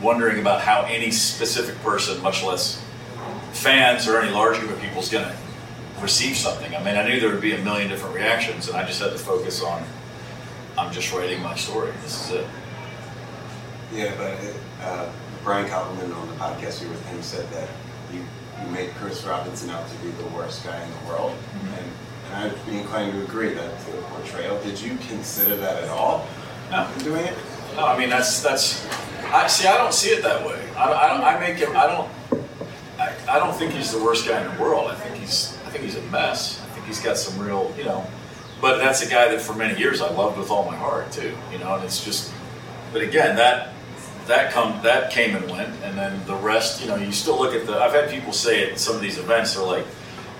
wondering about how any specific person, much less fans or any large group of people, is gonna receive something. I mean, I knew there would be a million different reactions, and I just had to focus on. I'm just writing my story. This is it. Yeah, but uh, Brian Koppelman on the podcast you were with him said that you, you made Chris Robinson out to be the worst guy in the world, and, and I'd be inclined to agree that the portrayal. Did you consider that at all No. in doing it? No, I mean that's that's. I see. I don't see it that way. I, I don't. I make him. I don't. I, I don't think he's the worst guy in the world. I think he's. I think he's a mess. I think he's got some real. You know. But that's a guy that for many years I loved with all my heart too. You know, and it's just. But again, that that come that came and went, and then the rest. You know, you still look at the. I've had people say at some of these events, they're like.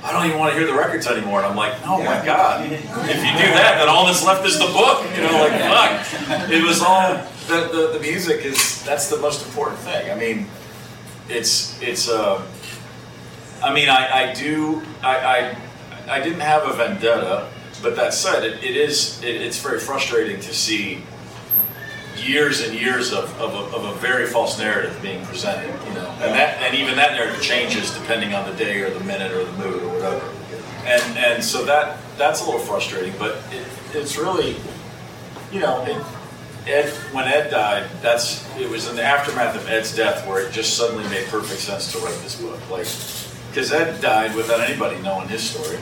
I don't even want to hear the records anymore. And I'm like, oh my God. If you do that, then all that's left is the book. You know, like, fuck. It was all, the, the, the music is, that's the most important thing. I mean, it's, it's, uh, I mean, I, I do, I, I, I didn't have a vendetta, but that said, it, it is, it, it's very frustrating to see years and years of, of, a, of a very false narrative being presented, you know, and that, and even that narrative changes depending on the day or the minute or the mood or whatever. And, and so that, that's a little frustrating, but it, it's really, you know, it, Ed, when Ed died, that's, it was in the aftermath of Ed's death where it just suddenly made perfect sense to write this book. Like, because Ed died without anybody knowing his story.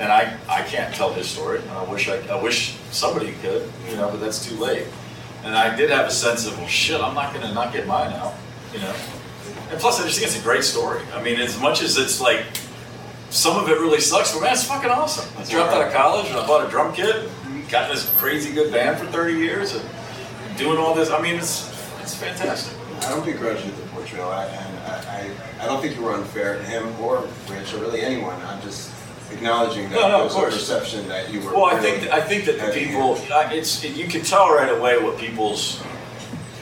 And I, I can't tell his story. I wish I, I wish somebody could, you know, but that's too late. And I did have a sense of, well, shit, I'm not gonna not get mine out, you know. And plus, I just think it's a great story. I mean, as much as it's like, some of it really sucks, but man, it's fucking awesome. I dropped out of college and I bought a drum kit, and got in this crazy good band for 30 years, and doing all this. I mean, it's it's fantastic. I don't begrudge you the portrayal, I, I, I, I don't think you were unfair to him or Rich or really anyone. I'm just acknowledging that No, no, of there's a course. perception that you were. Well, I really think I think that the people, I- it's, you can tell right away what people's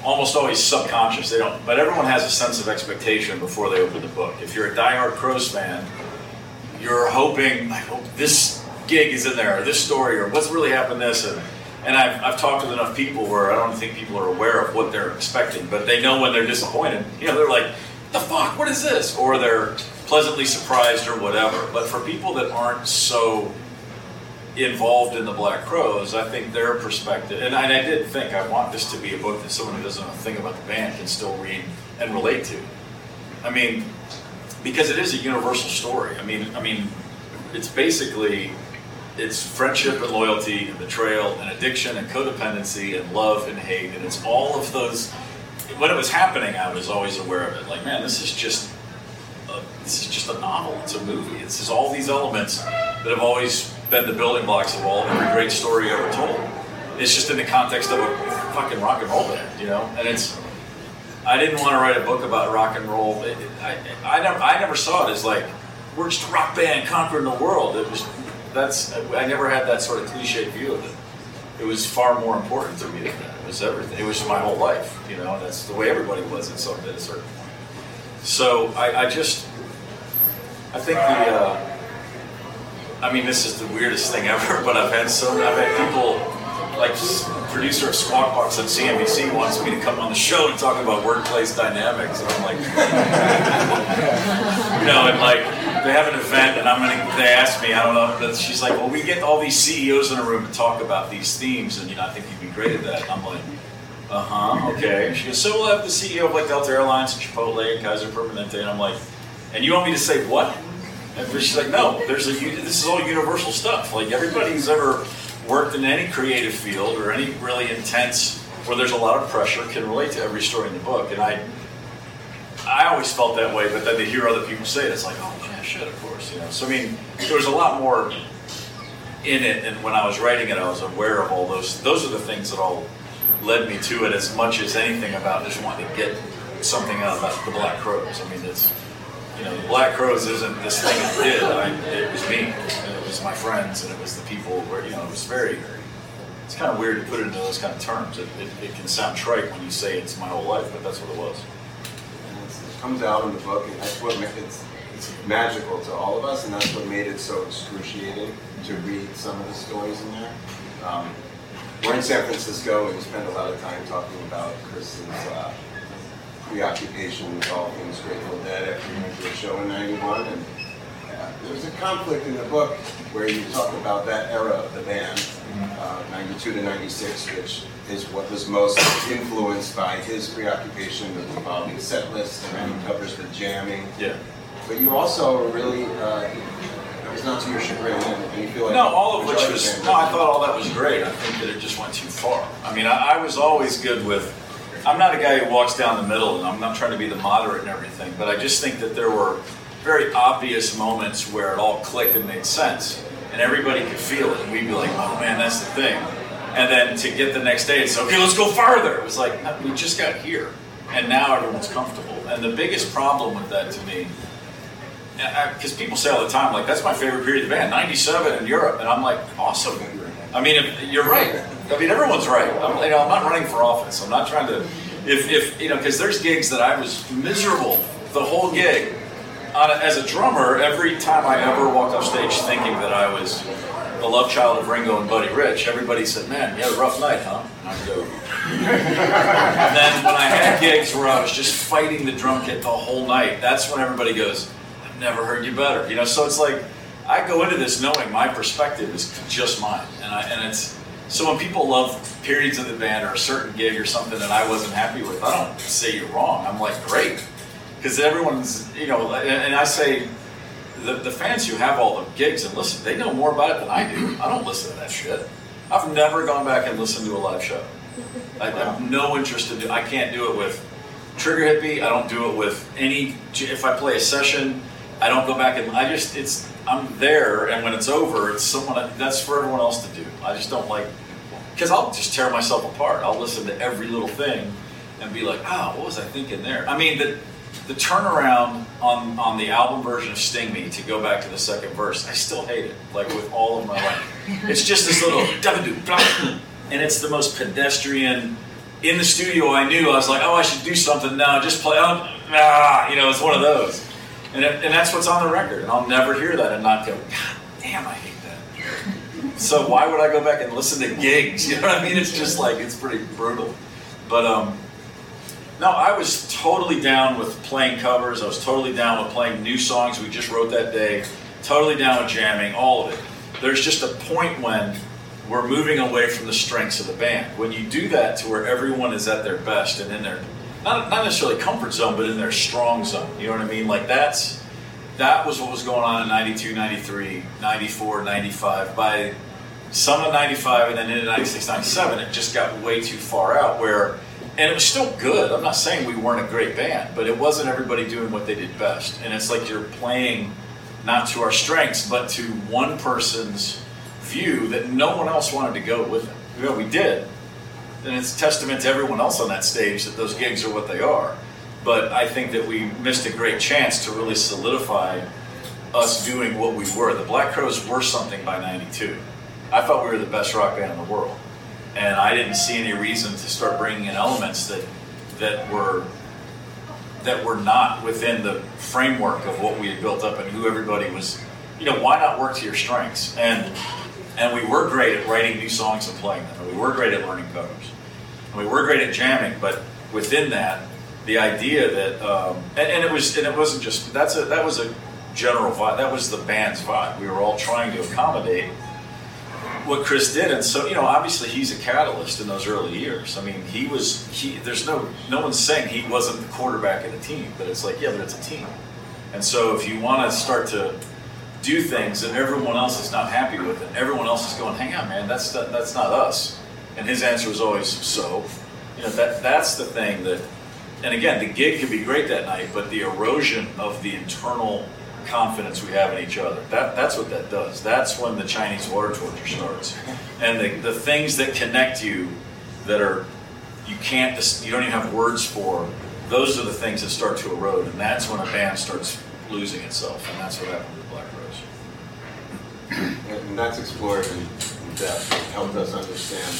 almost always subconscious. They don't, but everyone has a sense of expectation before they open the book. If you're a diehard Crowes fan, you're hoping, I hope this gig is in there, or this story, or what's really happened. This and and I've, I've talked with enough people where I don't think people are aware of what they're expecting, but they know when they're disappointed. You know, they're like, "The fuck? What is this?" Or they're pleasantly surprised or whatever. But for people that aren't so involved in the Black Crowes, I think their perspective, and I, and I did think I want this to be a book that someone who doesn't know a thing about the band can still read and relate to. I mean, because it is a universal story. I mean, I mean, it's basically it's friendship and loyalty and betrayal and addiction and codependency and love and hate and it's all of those. When it was happening, I was always aware of it. Like, man, this is just a, this is just a novel. It's a movie. This is all these elements that have always been the building blocks of all every great story ever told. It's just in the context of a fucking rock and roll band, you know. And it's I didn't want to write a book about rock and roll. It, it- I, I never I never saw it as like we're just a rock band conquering the world. It was that's I never had that sort of cliche view of it. It was far more important to me than that. Was everything. It was my whole life, you know. That's the way everybody was at some at a certain point. So I, I just I think the. Uh, I mean, this is the weirdest thing ever, but I've had so I've had people like producer of Squawk Box on CNBC wants me to come on the show to talk about workplace dynamics, and I'm like, you know, and like they have an event, and I'm gonna. They asked me, I don't know, but she's like, well, we get all these CEOs in a room to talk about these themes, and you know, I think you'd at that. I'm like, uh huh, okay. She goes, so we'll have the CEO of like Delta Airlines, and Chipotle, and Kaiser Permanente, and I'm like, and you want me to say what? And she's like, no, there's a this is all universal stuff. Like everybody who's ever worked in any creative field or any really intense where there's a lot of pressure can relate to every story in the book. And I I always felt that way, but then to hear other people say it, it's like, oh yeah, shit, of course, you know. So I mean, there was a lot more in it, and when I was writing it, I was aware of all those. Those are the things that all led me to it as much as anything about just wanting to get something out about the Black Crowes. I mean, it's you know, the Black Crowes isn't this thing it did. I, it was me, and it was my friends, and it was the people where you know it was very. It's kind of weird to put it into those kind of terms. It, it, it can sound trite when you say it's my whole life, but that's what it was. It comes out in the book, and that's what it's, it's magical to all of us, and that's what made it so excruciating to read some of the stories in there. Um, we're in San Francisco, and we spend a lot of time talking about Chris's uh, preoccupation with all things Grateful Dead after we went to a show in '91, and uh, there's a conflict in the book where you talk about that era of the band, uh, 92 to 96, which is what was most influenced by his preoccupation with evolving set lists, and then he covers the jamming. Yeah. But you also really, uh, was not to your chagrin, and you feel like. No, all of which was, no, I thought all that was great. I think that it just went too far. I mean, I, I was always good with, I'm not a guy who walks down the middle and I'm not trying to be the moderate and everything, but I just think that there were very obvious moments where it all clicked and made sense. And everybody could feel it. And we'd be like, oh man, that's the thing. And then to get the next day, it's okay, let's go farther. It was like, no, we just got here. And now everyone's comfortable. And the biggest problem with that to me because people say all the time, like, that's my favorite period of the band, 97 in Europe. And I'm like, awesome. I mean, if, you're right. I mean, everyone's right. I'm, you know, I'm not running for office. I'm not trying to, if, if you know, because there's gigs that I was miserable the whole gig. A, as a drummer, every time I ever walked off stage thinking that I was the love child of Ringo and Buddy Rich, everybody said, man, you had a rough night, huh? And I'd go, and then when I had gigs where I was just fighting the drum kit the whole night, that's when everybody goes, never heard you better. You know, so it's like I go into this knowing my perspective is just mine. And I and it's so when people love periods of the band or a certain gig or something that I wasn't happy with, I don't say you're wrong. I'm like, great. Because everyone's, you know, and, and I say the, the fans who have all the gigs and listen, they know more about it than I do. I don't listen to that shit. I've never gone back and listened to a live show. I, I have no interest in do. I can't do it with Trigger Hippy. I don't do it with any. If I play a session, I don't go back and I just it's I'm there, and when it's over, it's someone that's for everyone else to do. I just don't like because I'll just tear myself apart. I'll listen to every little thing and be like, oh, what was I thinking there? I mean, the the turnaround on on the album version of Sting Me to go back to the second verse, I still hate it, like with all of my life. It's just this little and it's the most pedestrian. In the studio, I knew I was like, oh, I should do something now. Just play, oh, ah, you know, it's one of those, and and that's what's on the record. And I'll never hear that and not go, God damn, I hate that. So why would I go back and listen to gigs? You know what I mean? It's just like it's pretty brutal. But um, no, I was totally down with playing covers. I was totally down with playing new songs we just wrote that day. Totally down with jamming, all of it. There's just a point when we're moving away from the strengths of the band. When you do that to where everyone is at their best and in their not, not necessarily comfort zone, but in their strong zone. You know what I mean? Like that's that was what was going on in 92, 93, 94, 95. By some of 95 and then into 96, 97, it just got way too far out where, and it was still good. I'm not saying we weren't a great band, but it wasn't everybody doing what they did best. And it's like you're playing not to our strengths, but to one person's view that no one else wanted to go with them. You know, we did. And it's testament to everyone else on that stage that those gigs are what they are. But I think that we missed a great chance to really solidify us doing what we were. The Black Crowes were something by 92. I thought we were the best rock band in the world. And I didn't see any reason to start bringing in elements that that were that were not within the framework of what we had built up and who everybody was. You know, why not work to your strengths? And and we were great at writing new songs and playing them. And we were great at learning covers. And we were great at jamming. But within that, the idea that um, and, and it was and it wasn't just that's a that was a general vibe. That was the band's vibe. We were all trying to accommodate what Chris did, and so you know, obviously he's a catalyst in those early years. I mean, he was he. There's no no one's saying he wasn't the quarterback of the team, but it's like yeah, but it's a team, and so if you want to start to do things and everyone else is not happy with it, everyone else is going, hang on, man, that's not, that's not us. And his answer was always so. You know that that's the thing that. And again, the gig could be great that night, but the erosion of the internal confidence we have in each other. That, that's what that does. That's when the Chinese water torture starts. And the, the things that connect you that are, you can't, you don't even have words for, those are the things that start to erode. And that's when a band starts losing itself. And that's what happened. And that's explored in depth, It helped us understand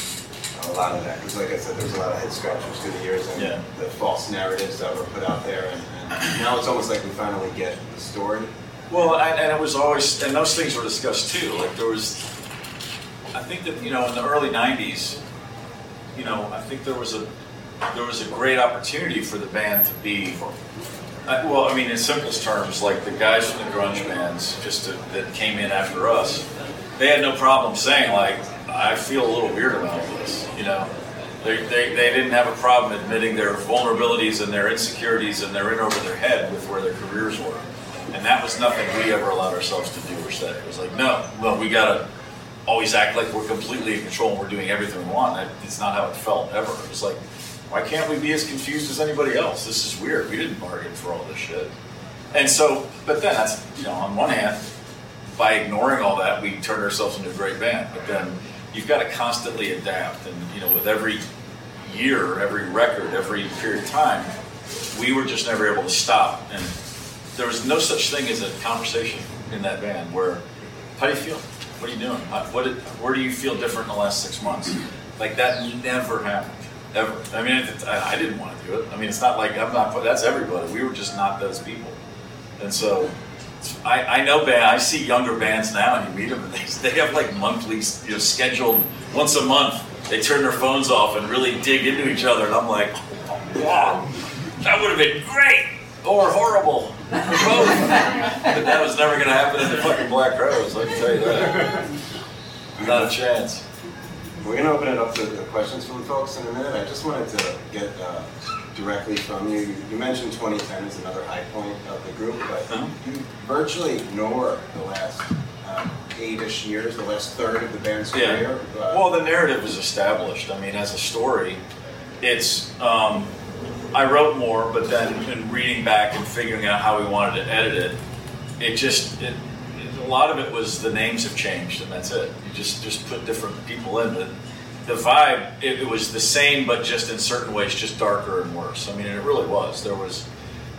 a lot of that. Because like I said, there's a lot of head scratchers through the years and Yeah. the false narratives that were put out there. And, and now it's almost like we finally get the story. Well, and, and it was always, and those things were discussed too. Like there was, I think that you know in the early '90s, you know, I think there was a there was a great opportunity for the band to be, uh, well, I mean, in simplest terms, like the guys from the grunge bands, just to, that came in after us, they had no problem saying like, I feel a little weird about this, you know. They, they, they didn't have a problem admitting their vulnerabilities and their insecurities and they're in over their head with where their careers were. And that was nothing we ever allowed ourselves to do or say. It was like, no, well, we gotta always act like we're completely in control and we're doing everything we want. It's not how it felt ever. It was like, why can't we be as confused as anybody else? This is weird. We didn't bargain for all this shit. And so, but then that's, you know, on one hand, by ignoring all that, we turned ourselves into a great band. But then you've got to constantly adapt. And, you know, with every year, every record, every period of time, we were just never able to stop. And there was no such thing as a conversation in that band where, how do you feel? What are you doing? What did, where do you feel different in the last six months? Like that never happened, ever. I mean, I, I didn't want to do it. I mean, it's not like I'm not. That's everybody. We were just not those people. And so, I, I know band. I see younger bands now, and you meet them, and they, they have like monthly, you know, scheduled once a month. They turn their phones off and really dig into each other, and I'm like, wow, that would have been great or horrible, or both. but that was never going to happen in the fucking Black Crowes. I can tell you that. Not a chance. We're gonna open it up to the questions from folks in a minute. I just wanted to get uh, directly from you. You mentioned 2010 is another high point of the group, but Uh-huh. you virtually ignore the last um, eight-ish years, the last third of the band's Yeah. career. Uh, Well, the narrative was established. I mean, as a story, it's. Um, I wrote more, but then in reading back and figuring out how we wanted to edit it, it just it- a lot of it was the names have changed, and that's it. You just just put different people in it. The vibe it, it was the same, but just in certain ways, just darker and worse. I mean, it really was. There was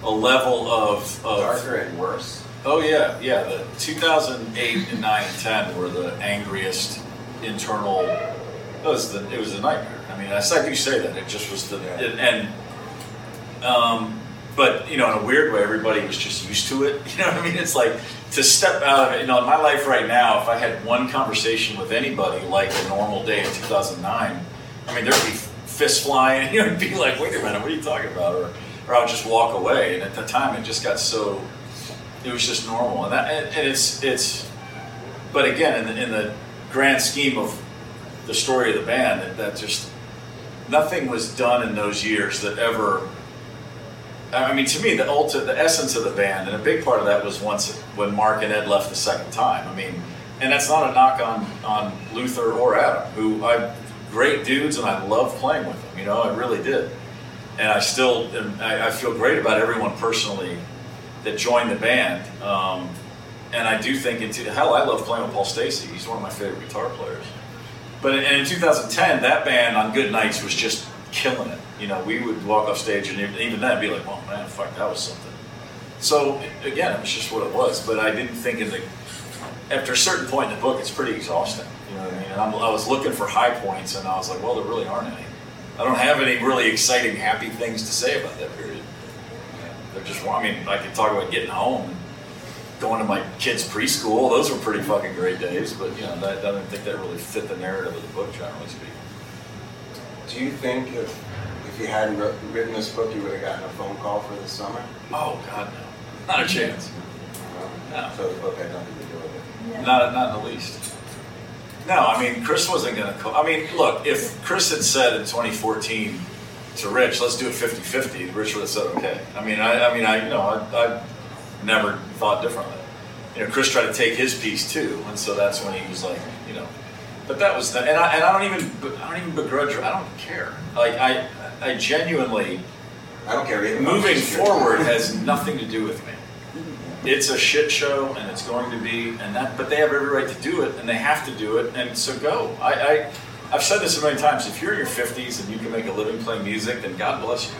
a level of, of darker and worse. Oh yeah, yeah. The 2008 and 9 and 10 were the angriest internal. It was the it was a nightmare. I mean, I I do say that it just was the Yeah. it, and um, but you know, in a weird way, everybody was just used to it. You know what I mean? It's like to step out of it. You know, in my life right now, if I had one conversation with anybody like a normal day in 2009, I mean, there'd be fists flying. You know, it'd be like, wait a minute, what are you talking about? Or or I would just walk away. And at the time, it just got so it was just normal, and that and it's it's. But again, in the, in the grand scheme of the story of the band, that, that just nothing was done in those years that ever. I mean, to me, the ulti- the essence of the band, and a big part of that was once when Marc and Ed left the second time. I mean, and that's not a knock on on Luther or Adam, who I great dudes, and I love playing with them. You know, I really did, and I still am, I, I feel great about everyone personally that joined the band. Um, and I do think, into, hell, I love playing with Paul Stacey. He's one of my favorite guitar players. But in, and in 2010, that band on good nights was just killing it. You know, we would walk off stage and even, even then be like, oh man, fuck, that was something. So again, it was just what it was. But I didn't think in the, after a certain point in the book, it's pretty exhausting. You know what I mean? And I'm, I was looking for high points and I was like, well, there really aren't any. I don't have any really exciting, happy things to say about that period. They're just, I mean, I could talk about getting home and going to my kids' preschool. Those were pretty fucking great days, but you know, that, I don't think that really fit the narrative of the book, generally speaking. Do you think if if you hadn't written this book, you would have gotten a phone call for the summer? Oh God, no, not a chance. No. So the book had nothing to do with it. Not, not in the least. No, I mean, Chris wasn't going to call. I mean, look, if Chris had said in 2014 to Rich, let's do it 50 50, Rich would have said, okay. I mean, I, I mean, I, you know, I, I never thought differently. You know, Chris tried to take his piece too, and so that's when he was like, you know, but that was the, and I, and I don't even, I don't even begrudge her. I don't care. Like, I, I genuinely, I don't care either. Moving forward has nothing to do with me. It's a shit show, and it's going to be, and that. But they have every right to do it, and they have to do it, and so go. I, I I've said this a million times. If you're in your 50s and you can make a living playing music, then God bless you.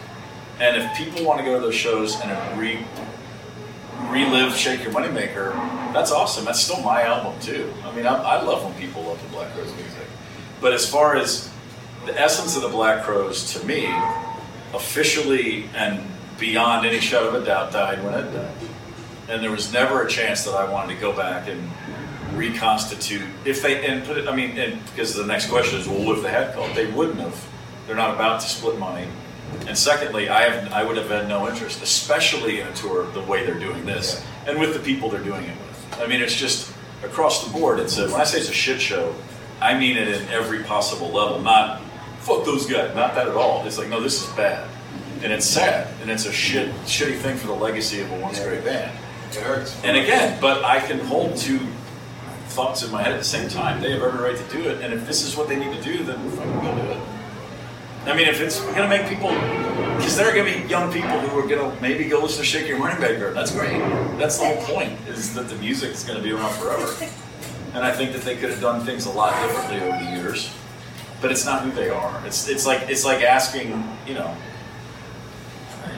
And if people want to go to those shows and re, relive Shake Your Moneymaker, that's awesome. That's still my album too. I mean, I, I love when people love the Black Crowes music. But as far as the essence of the Black Crowes, to me, officially and beyond any shadow of a doubt, died when it died. And there was never a chance that I wanted to go back and reconstitute. If they and put it, I mean, and because the next question is, well, what if they had called? They wouldn't have. They're not about to split money. And secondly, I have I would have had no interest, especially in a tour the way they're doing this and with the people they're doing it with. I mean, it's just across the board. It's a, when I say it's a shit show, I mean it in every possible level. Not fuck those guys. Not that at all. It's like no, this is bad, and it's sad, and it's a shit shitty thing for the legacy of a once great band. It hurts. And again, but I can hold two thoughts in my head at the same time. They have every right to do it, and if this is what they need to do, then fucking go do it. I mean, if it's going to make people, because there are going to be young people who are going to maybe go listen to Shake Your Money Maker. That's great. That's the whole point, is that the music is going to be around forever. And I think that they could have done things a lot differently over the years. But it's not who they are. It's it's like it's like asking, you know,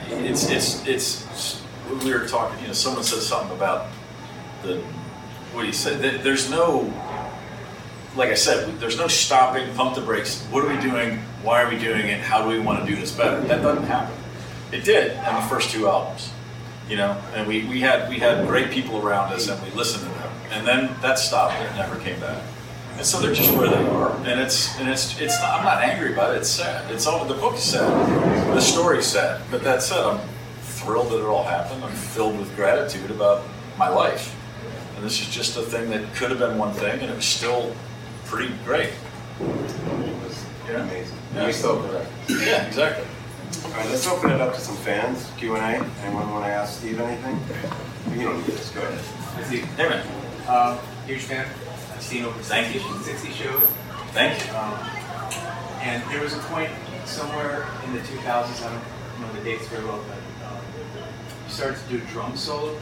it's it's it's we were talking, you know, someone said something about the what he said. There- There's no like I said, there's no stopping, pump the brakes. What are we doing? Why are we doing it? How do we want to do this better? That doesn't happen. It did on the first two albums, you know, and we, we had we had great people around us and we listened to them. And then that stopped and it never came back. And so they're just where they are. And it's and it's it's not, I'm not angry about it. It's sad. It's all the book is sad. The story's sad. But that said, I'm thrilled that it all happened. I'm filled with gratitude about my life. And this is just a thing that could have been one thing and it was still pretty great. It was Yeah. amazing. Yeah. We still correct. Yeah, exactly. All right, let's open it up to some fans. Q and A. Anyone want to ask Steve anything? You don't need this. Go ahead. Steve, Hey man, uh, huge fan. Seen over Thank 60, you. 60 shows. thank you. Um, and there was a point somewhere in the 2000s, I don't know the dates very well, but um, you started to do drum solo.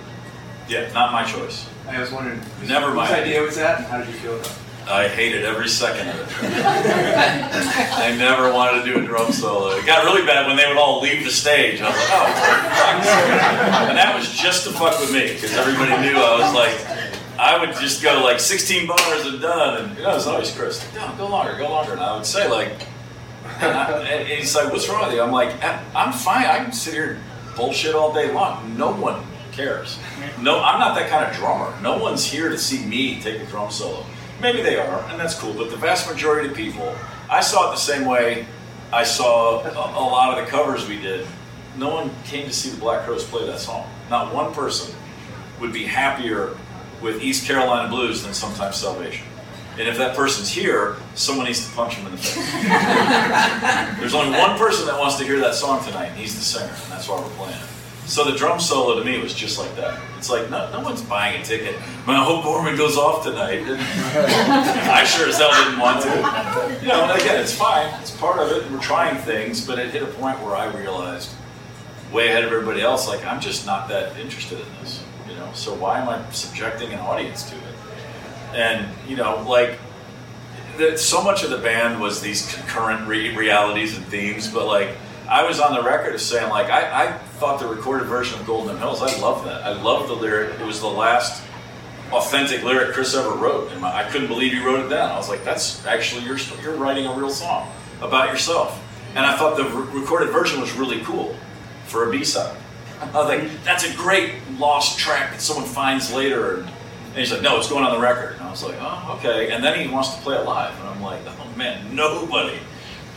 Yeah, not my choice. I was wondering, whose, Never mind. idea was that, and how did you feel about it? I hated every second of it. I never wanted to do a drum solo. It got really bad when they would all leave the stage. I was like, oh. And that was just to fuck with me, because everybody knew I was like, I would just go like 16 bars and done. And you know, it was always Chris, no, go longer, go longer. And I would say like, and, I, and he's like, what's wrong with you? I'm like, "Eh, I'm fine. I can sit here and bullshit all day long. No one cares. No, I'm not that kind of drummer. No one's here to see me take a drum solo. Maybe they are, and that's cool. But the vast majority of people, I saw it the same way I saw a, a lot of the covers we did. No one came to see the Black Crowes play that song. Not one person would be happier with East Carolina Blues than Sometimes Salvation. And if that person's here, someone needs to punch him in the face. There's only one person that wants to hear that song tonight, and he's the singer, and that's why we're playing it. So the drum solo to me was just like that. It's like no, no one's buying a ticket. Man, I hope Gorman goes off tonight. And I sure as hell didn't want to. You know, and again, it's fine. It's part of it. We're trying things, but it hit a point where I realized, way ahead of everybody else, like I'm just not that interested in this. You know, so why am I subjecting an audience to it? And you know, like so much of the band was these concurrent re- realities and themes, but like I was on the record as saying like I, I thought the recorded version of Golden Hills, I love that. I love the lyric. It was the last authentic lyric Chris ever wrote, and my, I couldn't believe he wrote it down. I was like, that's actually you're you're writing a real song about yourself. And I thought the re- recorded version was really cool for a B side. I was like, that's a great lost track that someone finds later. And, he's like, no, it's going on the record. And I was like, oh, okay. And then he wants to play it live. And I'm like, oh man, nobody.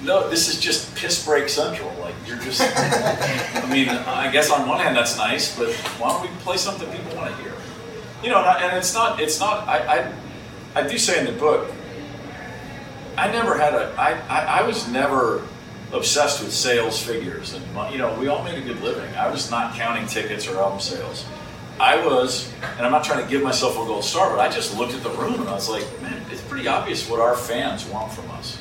No, this is just piss break central. Like, you're just, I mean, I guess on one hand that's nice, but why don't we play something people want to hear? you know, and, I, and it's not, it's not. I, I, I do say in the book, I never had a, I, I, I was never obsessed with sales figures, and you know, we all made a good living. I was not counting tickets or album sales. I was, and I'm not trying to give myself a gold star, but I just looked at the room and I was like, man, it's pretty obvious what our fans want from us.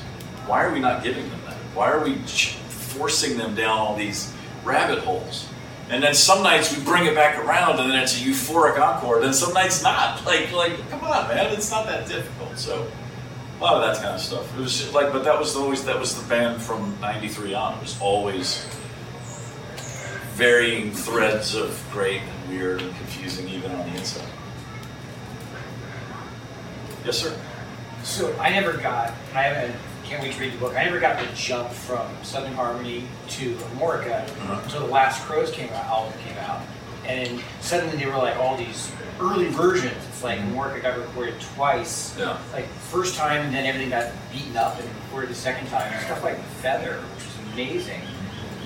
Why are we not giving them that? Why are we forcing them down all these rabbit holes? And then some nights we bring it back around, and then it's a euphoric encore. Then some nights not. Like, like, come on, man, it's not that difficult. So, a lot of that kind of stuff. It was like, but that was always that was the band from '93 on. It was always varying threads of great and weird and confusing, even on the inside. Yes, sir. So I never got, and I haven't, can't wait to read the book. I never got the jump from Southern Harmony to Amorica Uh-huh. until the Lost Crowes came out, album came out, and suddenly they were like all these early versions. It's like Amorica got recorded twice, Yeah. like first time, and then everything got beaten up and recorded the second time. Stuff like Feather, which is amazing,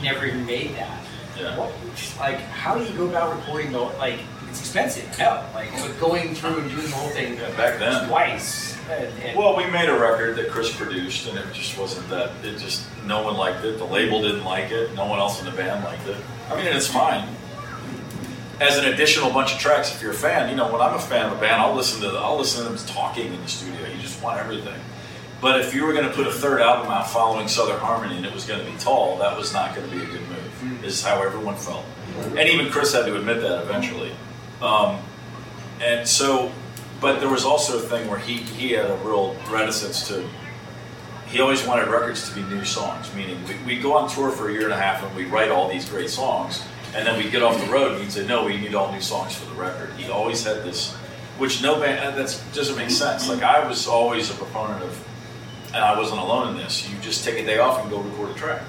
never even made that. Yeah. What, like, how do you go about recording the like? It's expensive, no. Like, but going through and doing the whole thing Yeah, back then. twice. And, and Well, we made a record that Chris produced, and it just wasn't that. It just no one liked it. The label didn't like it. No one else in the band liked it. I mean, it's fine. As an additional bunch of tracks, if you're a fan, you know, when I'm a fan of a band, I'll listen to I'll listen to them talking in the studio. You just want everything. But if you were going to put a third album out following Southern Harmony and it was going to be tall, that was not going to be a good move. Is how everyone felt, and even Chris had to admit that eventually. Um, and so, but there was also a thing where he he had a real reticence to. He always wanted records to be new songs, meaning we, we'd go on tour for a year and a half and we'd write all these great songs, and then we'd get off the road and he'd say, "No, we need all new songs for the record." He always had this, which no band uh, that doesn't make sense. Like I was always a proponent of, and I wasn't alone in this. You just take a day off and go record a track.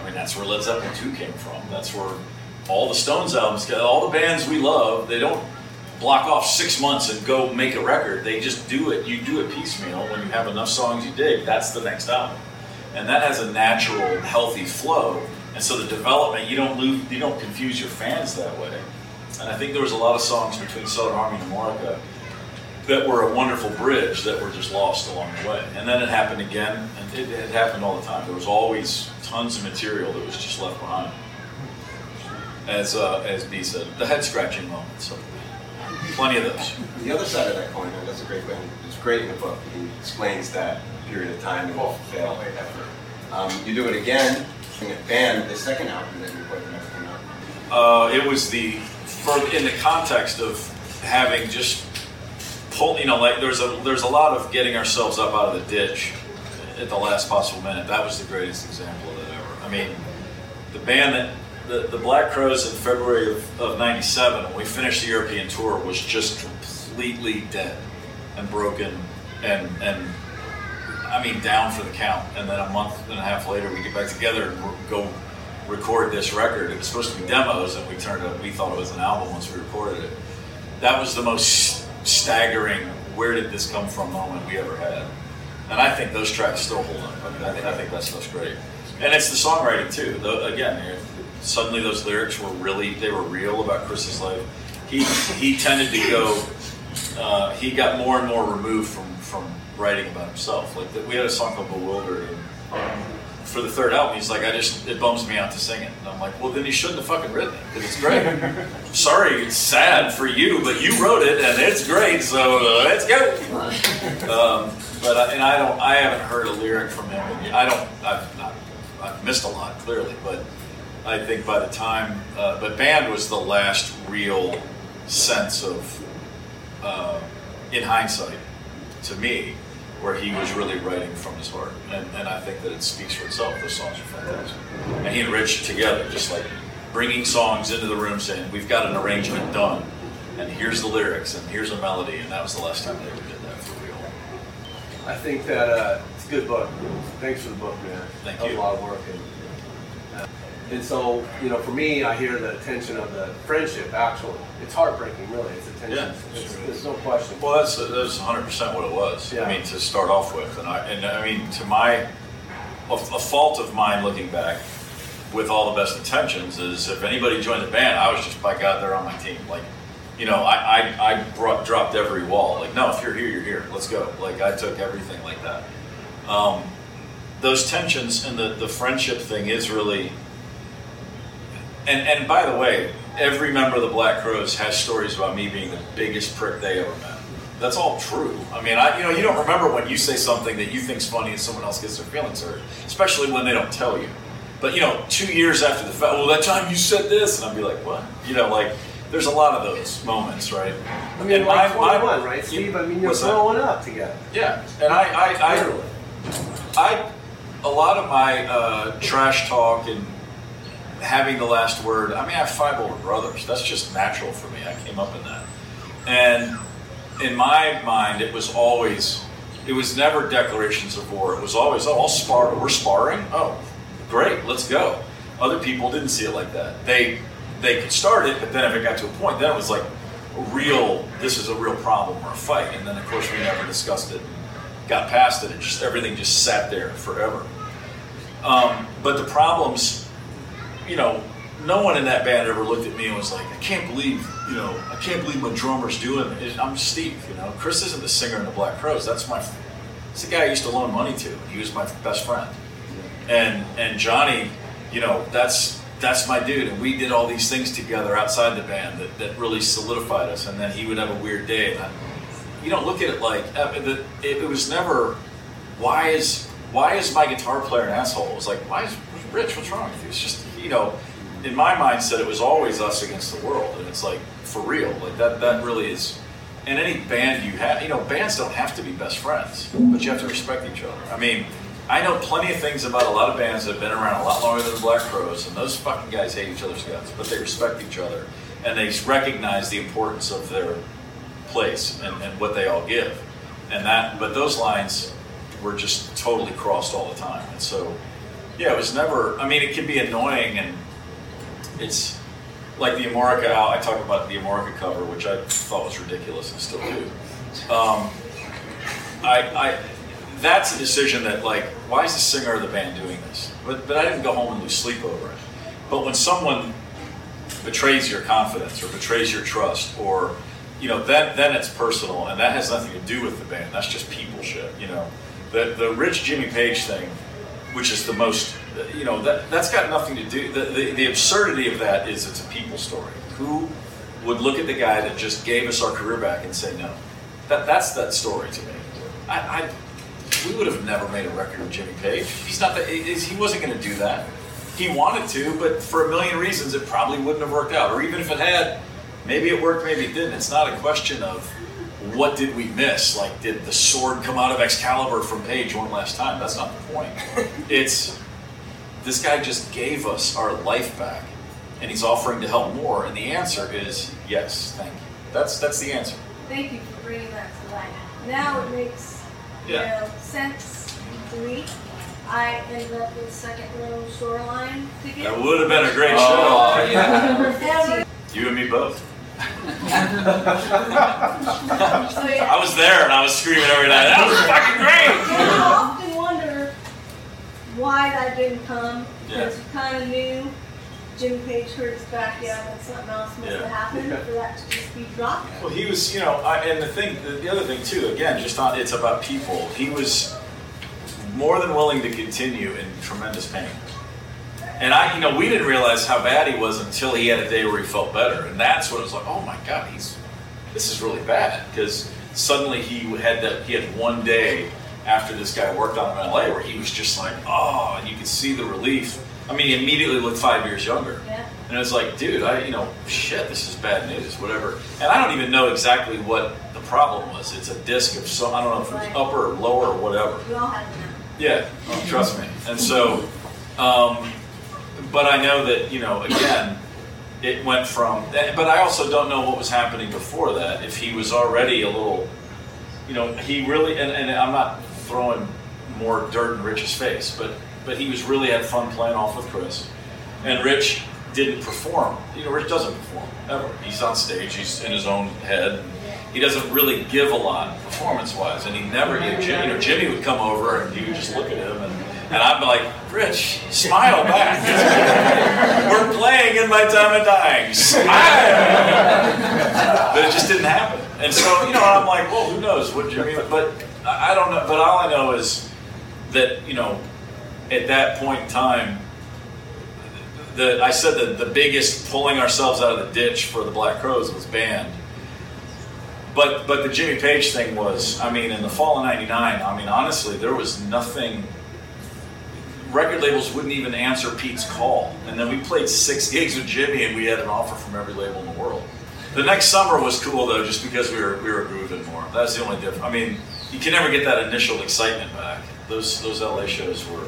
I mean, that's where Led Zeppelin 2 came from. That's where all the Stones albums, all the bands we love, they don't block off six months and go make a record. They just do it. You do it piecemeal. When you have enough songs you dig, that's the next album. And that has a natural, healthy flow. And so the development, you don't lose, you don't confuse your fans that way. And I think there was a lot of songs between Southern Harmony and Morica that were a wonderful bridge that were just lost along the way. And then it happened again, and it, it happened all the time. There was always tons of material that was just left behind. As uh, as B said, the head scratching moments. So plenty of those. The other side of that coin, that's a great band. It's great in the book. He explains that period of time and failed effort. Um, you do it again band, the second album that you put out. Uh, it was the for in the context of having just pull. You know, like there's a there's a lot of getting ourselves up out of the ditch at the last possible minute. That was the greatest example of that ever. I mean, the band that the, the Black Crowes in February of, of 97, when we finished the European tour, was just completely dead and broken and, and I mean, down for the count. And then a month and a half later, we get back together and go record this record. It was supposed to be demos, and we turned it, we thought it was an album once we recorded it. That was the most staggering, where did this come from moment we ever had. And I think those tracks still hold up. I mean, I think, I think that stuff's great. And it's the songwriting too. Though, again, suddenly those lyrics were really, they were real about Chris's life. He, he tended to go, uh, he got more and more removed from, from writing about himself. Like the, we had a song called Bewildered, and for the third album, he's like, I just it bums me out to sing it. And I'm like, well, then you shouldn't have fucking written it because it's great. Sorry, it's sad for you, but you wrote it and it's great, so uh, let's go. Um, but I, and I don't, I haven't heard a lyric from him. And I don't, I've not, I've missed a lot clearly, but I think by the time, uh, but band was the last real sense of, uh, in hindsight, to me, where he was really writing from his heart. And, and I think that it speaks for itself. Those songs are fantastic. And he and Rich together, just like bringing songs into the room saying, we've got an arrangement done, and here's the lyrics, and here's a melody, and that was the last time they ever did that for real. I think that uh, it's a good book. Thanks for the book, man. Thank that you. a lot of work. And, and so, you know, for me, I hear the tension of the friendship. Actually, it's heartbreaking, really. It's a tension. Yeah, it's, sure there's no question. Well, that's that's 100 percent what it was. Yeah. I mean, to start off with, and I and I mean, to my a, a fault of mine looking back, with all the best intentions, is if anybody joined the band, I was just by God, they're on my team. Like, you know, I, I, I brought, dropped every wall. Like, no, if you're here, you're here. Let's go. Like, I took everything like that. Um, those tensions and the, the friendship thing is really. And, and by the way, every member of the Black Crowes has stories about me being the biggest prick they ever met. That's all true. I mean, I, you know, you don't remember when you say something that you think's funny and someone else gets their feelings hurt, especially when they don't tell you. But you know, two years after the fact, well, that time you said this, and I'd be like, what? You know, like there's a lot of those moments, right? I mean, And like my- my- 21, right, Steve? I mean, you're What's that? growing up together. Yeah, and I, I, I, Literally. I, a lot of my uh, trash talk and having the last word. I mean, I have five older brothers. That's just natural for me. I came up in that, and in my mind, it was always, it was never declarations of war. It was always, oh, I'll spar. We're sparring. Oh, great, let's go. Other people didn't see it like that. They, they could start it, but then if it got to a point, then it was like a real. This is a real problem or a fight. And then of course we never discussed it. Got past it. It just everything just sat there forever. Um, but the problems, you know, no one in that band ever looked at me and was like, I can't believe, you know, I can't believe my drummer's doing it. I'm Steve, you know. Chris isn't the singer in the Black Crowes. That's my, it's the guy I used to loan money to. He was my best friend. And and Johnny, you know, that's that's my dude. And we did all these things together outside the band that, that really solidified us. And then he would have a weird day. And I, you don't look at it like uh, it, it was never. Why is why is my guitar player an asshole? It was like why is Rich? What's wrong with you? It's just you know, in my mindset, it was always us against the world, and it's like for real. Like that that really is. And any band you have, you know, bands don't have to be best friends, but you have to respect each other. I mean, I know plenty of things about a lot of bands that have been around a lot longer than the Black Crowes, and those fucking guys hate each other's guts, but they respect each other, and they recognize the importance of their place and, and what they all give. And that, but those lines were just totally crossed all the time. And so, yeah, it was never, I mean, it can be annoying and it's like the Amorica, I talk about the Amorica cover, which I thought was ridiculous and still do. Um, I, I, that's a decision that like, why is the singer of the band doing this? But, but I didn't go home and lose sleep over it. But when someone betrays your confidence or betrays your trust or you know then then it's personal and that has nothing to do with the band that's just people shit you know the the rich jimmy page thing which is the most you know that that's got nothing to do the, the, the absurdity of that is it's a people story. Who would look at the guy that just gave us our career back and say no? That that's that story to me. I, I we would have never made a record with jimmy page. He's not that he wasn't going to do that. He wanted to, but for a million reasons, it probably wouldn't have worked out. Or even if it had, maybe it worked, maybe it didn't. It's not a question of what did we miss? Like, did the sword come out of Excalibur from Page one last time? That's not the point. It's this guy just gave us our life back, and he's offering to help more. And the answer is yes, thank you. That's that's the answer. Thank you for bringing that to light. Now it makes you Yeah. know, sense to me. I ended up with second row shoreline tickets. That would have been a great Oh, show. yeah. You and me both. So, yeah. I was there and I was screaming every night. That was fucking great. And I often wonder why that didn't come because Yeah. you kind of knew Jim Page hurt his back, yeah, but something else must Yeah. have happened for that to just be dropped. Well, he was, you know, I, and the thing, the, the other thing too, again, just on, it's about people. He was more than willing to continue in tremendous pain. And I, you know, we didn't realize how bad he was until he had a day where he felt better, and that's when it was like, oh my god, he's, this is really bad because suddenly he had that, he had one day after this guy worked on him in LA where he was just like, oh, and you could see the relief. I mean, he immediately looked five years younger. Yeah. And it's like, dude, I, you know, shit, this is bad news, whatever. And I don't even know exactly what the problem was. It's a disc of some, I don't know if it was upper or lower or whatever. We all have them. Yeah, oh, trust me. And so, um, but I know that, you know, again, it went from, but I also don't know what was happening before that. If he was already a little, you know, he really, and, and I'm not throwing more dirt in Rich's face, but, but he was really had fun playing off with Chris. And Rich didn't perform. You know, Rich doesn't perform ever. He's on stage, he's in his own head. He doesn't really give a lot performance wise. And he never, you know, Jimmy, you know, Jimmy would come over and you would just look at him and And I'm like, Rich, smile back. We're playing in my time of dying. Smile. But it just didn't happen. And so, you know, I'm like, well, who knows what Jimmy, but I don't know. But all I know is that, you know, at that point in time, the, I said that the biggest pulling ourselves out of the ditch for the Black Crowes was banned. But but the Jimmy Page thing was, I mean, in the fall of '99, I mean, honestly, there was nothing. Record labels wouldn't even answer Pete's call, and then we played six gigs with Jimmy, and we had an offer from every label in the world. The next summer was cool though, just because we were we were grooving more. That's the only difference. I mean, you can never get that initial excitement back. Those those LA shows were.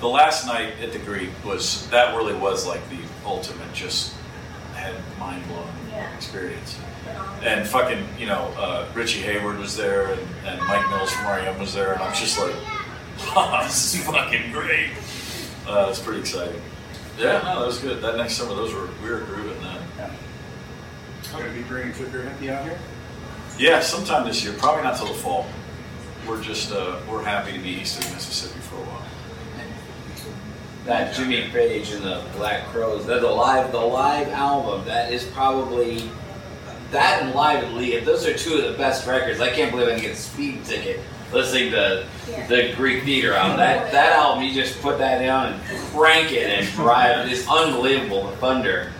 The last night at the Greek was that really was like the ultimate, just head mind blowing Yeah. experience and fucking, you know, uh, Richie Hayward was there, and, and Mike Mills from REM was there, and I'm just like, oh, this is fucking great. Uh, it's pretty exciting. Yeah, no, that was good. That next summer, those were we were grooving then. Yeah. Gonna be bringing Trigger Hippy out here? Yeah, sometime this year. Probably not till the fall. We're just uh, we're happy to be east of Mississippi for a while. That Jimmy Page and the Black Crowes, that the live, the live album, that is probably that and Live at Lee. Those are two of the best records. I can't believe I can get a speed ticket listening to Yeah. the Greek Theater album. That that album, you just put that down and crank it and drive. It's unbelievable the thunder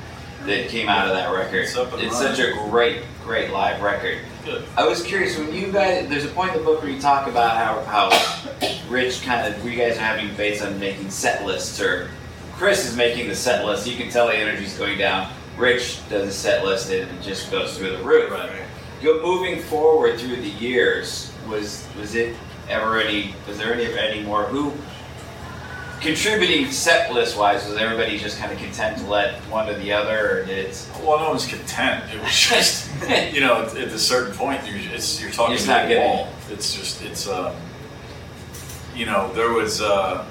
that came out of that record. It's It's such a great, great live record. Good. I was curious when you guys. There's a point in the book where you talk about how how Rich kind of you guys are having debates on making set lists, or Chris is making the set list. You can tell the energy's going down. Rich does a set list and it just goes through the roof. Right. Go moving forward through the years. Was was it ever any? Was there any any more who? Contributing set list wise, was everybody just kind of content to let one or the other, or did it? Well, no one's content. It was just, you know, at, at a certain point, you're, it's, you're talking It's to not the getting wall. It's just, it's, um, you know, there was, uh,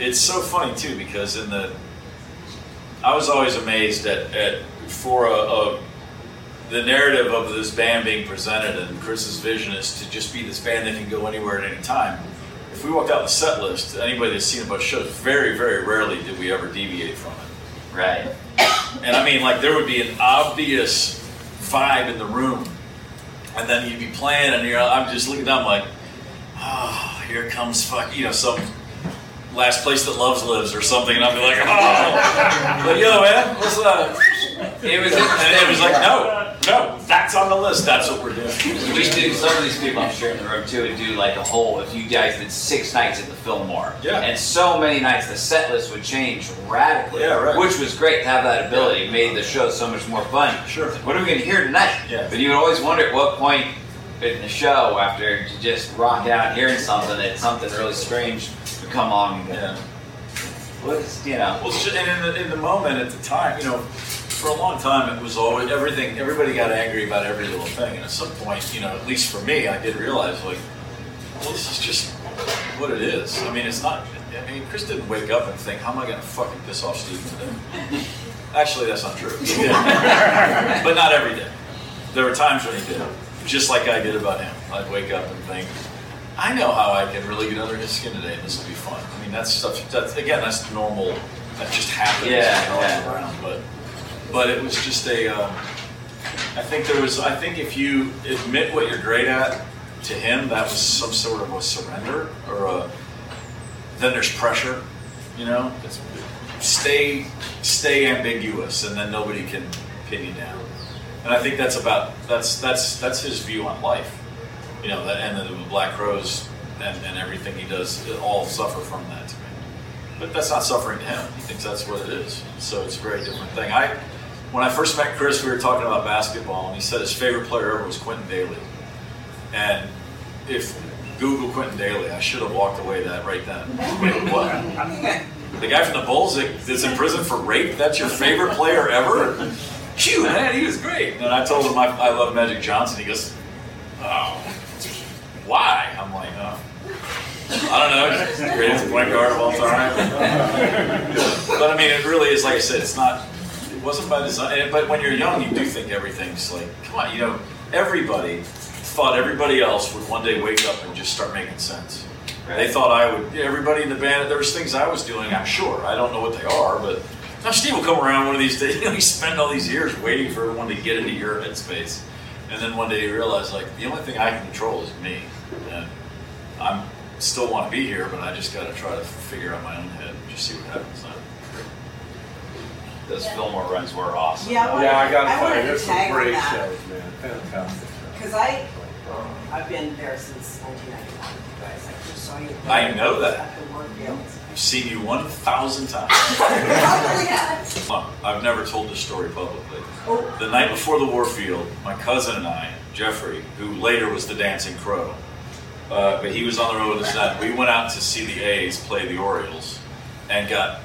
it's so funny too because in the, I was always amazed at, at for a, a the narrative of this band being presented and Chris's vision is to just be this band that can go anywhere at any time. If we walked out the set list, anybody that's seen a bunch of shows, very, very rarely did we ever deviate from it. Right. And I mean, like, there would be an obvious vibe in the room, and then you'd be playing, and you're, I'm just looking down, like, oh, here comes fuck, you know, some last place that loves lives or something, and I'll be like, oh, but yo, man, what's up? It was and it was like, no, no, that's on the list. That's what we're doing. We do some of these people I'm sure in the room too would do like a whole if you guys did six nights at the Fillmore. Yeah. And so many nights the set list would change radically. Yeah, right. Which was great to have that ability. It made the show so much more fun. Sure. What are we gonna hear tonight? Yeah. But you would always wonder at what point in the show after you just rock out hearing something that something really strange would come on. Yeah. what is you know Well, and in the, in the moment at the time, you know, for a long time it was always everything. Everybody got angry about every little thing, and at some point, you know, at least for me, I did realize like, well, this is just what it is. I mean, it's not. I mean, Chris didn't wake up and think, how am I going to fucking piss off Steve today? Actually, that's not true. But not every day. There were times when he did, just like I did about him. I'd wake up and think, I know how I can really get under his skin today, and this will be fun. I mean, that's stuff. That's again, that's normal. That just happens. Yeah, know, yeah. around. But but it was just a. Um, I think there was. I think if you admit what you're great at to him, that was some sort of a surrender or a. Then there's pressure, you know. It's, stay stay ambiguous, and then nobody can pin you down. And I think that's about that's that's that's his view on life. You know, that, and the Black Crowes and, and everything he does all suffer from that to me. But that's not suffering to him. He thinks that's what it is. So it's a very different thing. I when I first met Chris, we were talking about basketball, and he said his favorite player ever was Quintin Dailey. And if Google Quintin Dailey, I should have walked away that right then. Wait, what? The guy from the Bulls that- that's in prison for rape? That's your favorite player ever? Phew, man, he was great. And I told him I, I love Magic Johnson. He goes, oh, why? I'm like, oh. I don't know. He's greatest point guard of all time. but I mean, it really is like I said. It's not. It wasn't by design. But when you're young, you do think everything's like, come on. You know, everybody thought everybody else would one day wake up and just start making sense. They thought I would. Everybody in the band, there was things I was doing. I'm sure. I don't know what they are, but now Steve will come around one of these days. You know, you spend all these years waiting for everyone to get into your headspace, and then one day you realize like the only thing I can control is me, and I'm still want to be here, but I just got to try to figure out my own head and just see what happens. Now. Those Fillmore runs were awesome. Yeah, I wanted- Yeah, I gotta I tell you, to there's some tag great that. shows, man. Fantastic shows. Because I, I've been there since 1991, you guys. I just saw you. I know that. At the Warfield. I've seen you one thousand times. I've never told this story publicly. The night before the Warfield, my cousin and I, Jeffrey, who later was the Dancing Crow, uh, but he was on the road with us then. We went out to see the A's play the Orioles, and got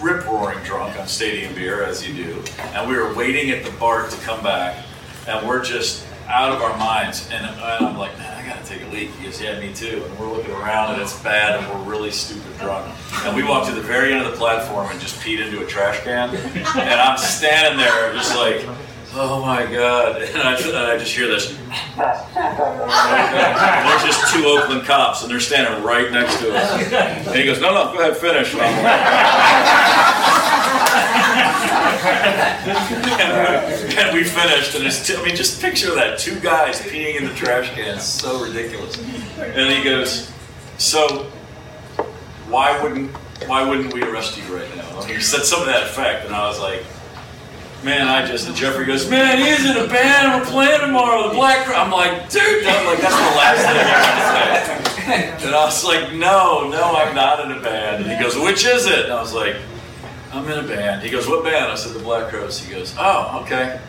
rip roaring drunk on stadium beer as you do. And we were waiting at the bar to come back, and we're just out of our minds. And, uh, and I'm like, man, I gotta take a leak. He goes, yeah, me too. And we're looking around, and it's bad, and we're really stupid drunk. And we walked to the very end of the platform and just peed into a trash can. And I'm standing there, just like, oh my god. And I, and I just hear this. And there's just two Oakland cops, and they're standing right next to us. And he goes, no, no, go ahead, finish. And I'm like- and we finished, and it's, I mean, just picture that two guys peeing in the trash can. So ridiculous. And he goes, so why wouldn't why wouldn't we arrest you right now? He said something to that effect, and I was like, man, I just. And Jeffrey goes, man, he's in a band. and We're playing tomorrow. The Black. Crowes." I'm like, dude, I'm like, that's the last thing you're gonna say. And I was like, no, no, I'm not in a band. And he goes, which is it? And I was like, I'm in a band. He goes, what band? I said, the Black Crowes. He goes, oh, okay.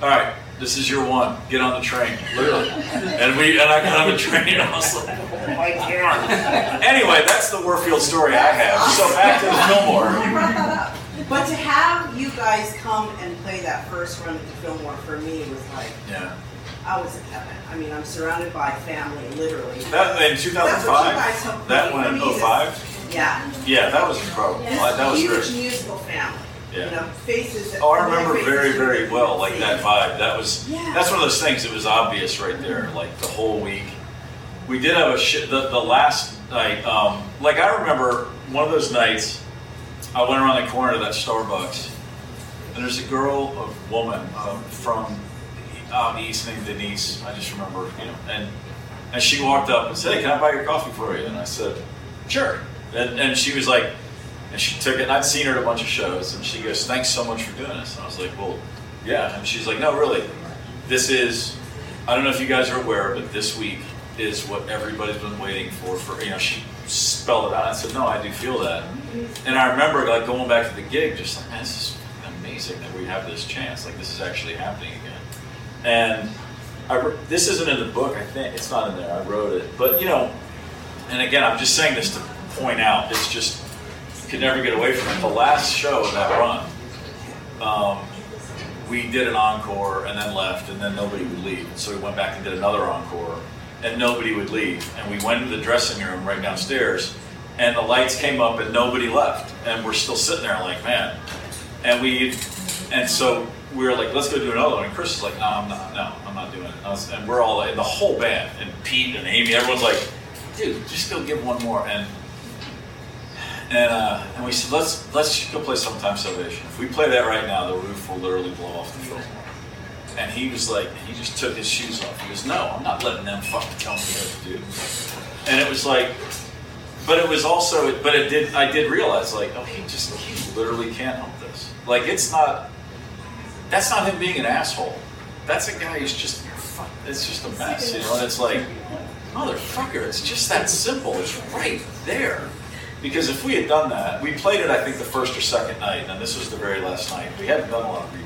All right, this is your one. Get on the train, literally. And we and I got on the train, and I was like, oh my god. Anyway, that's the Warfield story I have. So back to the Fillmore. You brought that up. But to have you guys come and play that first run at the Fillmore for me was like, Yeah. I was in heaven. I mean, I'm surrounded by family, literally. That in That's what you guys 2005. That one in mean, 05. Yeah. Yeah, that was incredible. This That was huge great. musical family. Yeah. You know, faces. that- Oh, I remember very, very well, like that vibe. That was, Yeah. that's one of those things It was obvious right there, like the whole week. We did have a shit, the, the last night, um, like I remember one of those nights, I went around the corner to that Starbucks, and there's a girl, a woman um, from out east named Denise, I just remember, you know, and, and she walked up and said, hey, can I buy your coffee for you? And I said, sure. And, and she was like, and she took it, and I'd seen her at a bunch of shows, and she goes, Thanks so much for doing this. And I was like, Well, yeah. And she's like, No, really. This is, I don't know if you guys are aware, but this week is what everybody's been waiting for. For you know, she spelled it out. I said, No, I do feel that. And I remember like going back to the gig, just like, Man, this is amazing that we have this chance. Like, this is actually happening again. And I, this isn't in the book, I think. It's not in there. I wrote it. But, you know, and again, I'm just saying this to point out, it's just, you could never get away from it. The last show of that run, um, we did an encore and then left, and then nobody would leave. So we went back and did another encore, and nobody would leave. And we went into the dressing room right downstairs, and the lights came up, and nobody left. And we're still sitting there like, man. And we, and so we were like, let's go do another one. And Chris is like, no, I'm not, no, I'm not doing it. And, we're all, and the whole band, and Pete and Amy, everyone's like, dude, just go give one more. And and uh, and we said, let's let's just go play Sometimes Salvation. If we play that right now, the roof will literally blow off the Fillmore. And he was like, he just took his shoes off. He goes, no, I'm not letting them fucking tell me what to do. And it was like, but it was also, but it did. I did realize, like, oh, he just he literally can't help this. Like, it's not. That's not him being an asshole. That's a guy who's just. fuck, It's just a mess, you know. And it's like, motherfucker, it's just that simple. It's right there. Because if we had done that, we played it, I think, the first or second night, and this was the very last night. We hadn't done a lot of.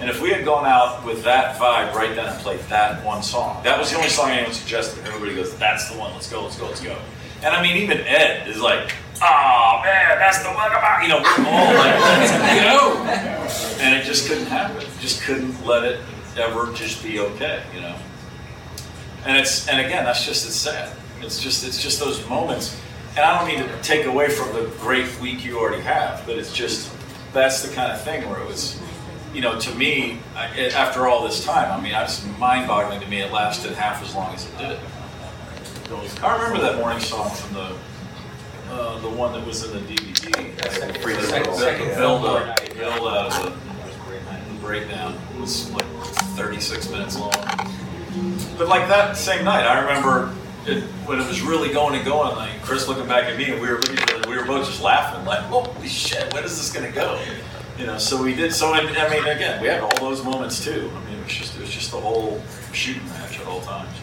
And if we had gone out with that vibe right then and played that one song, that was the only song anyone suggested. Everybody goes, that's the one, let's go, let's go, let's go. And I mean, even Ed is like, oh man, that's the one about, you know, we're all like, let's go. And it just couldn't happen. Just couldn't let it ever just be okay, you know? And it's and again, that's just it's sad. It's just it's just those moments. And I don't mean to take away from the great week you already have, but it's just that's the kind of thing where it was, you know, to me, I, after all this time, I mean, it's mind-boggling to me. It lasted half as long as it did. I remember that morning song from the uh, the one that was in the DVD. The second- build up, build out of the, the breakdown was like 36 minutes long. But like that same night, I remember it, when it was really going and going. Like Chris looking back at me, and we were looking we were both just laughing, like, "Holy shit, when is this gonna go?" You know. So we did. So I, I mean, again, we had all those moments too. I mean, it was just it was just the whole shooting match at all times.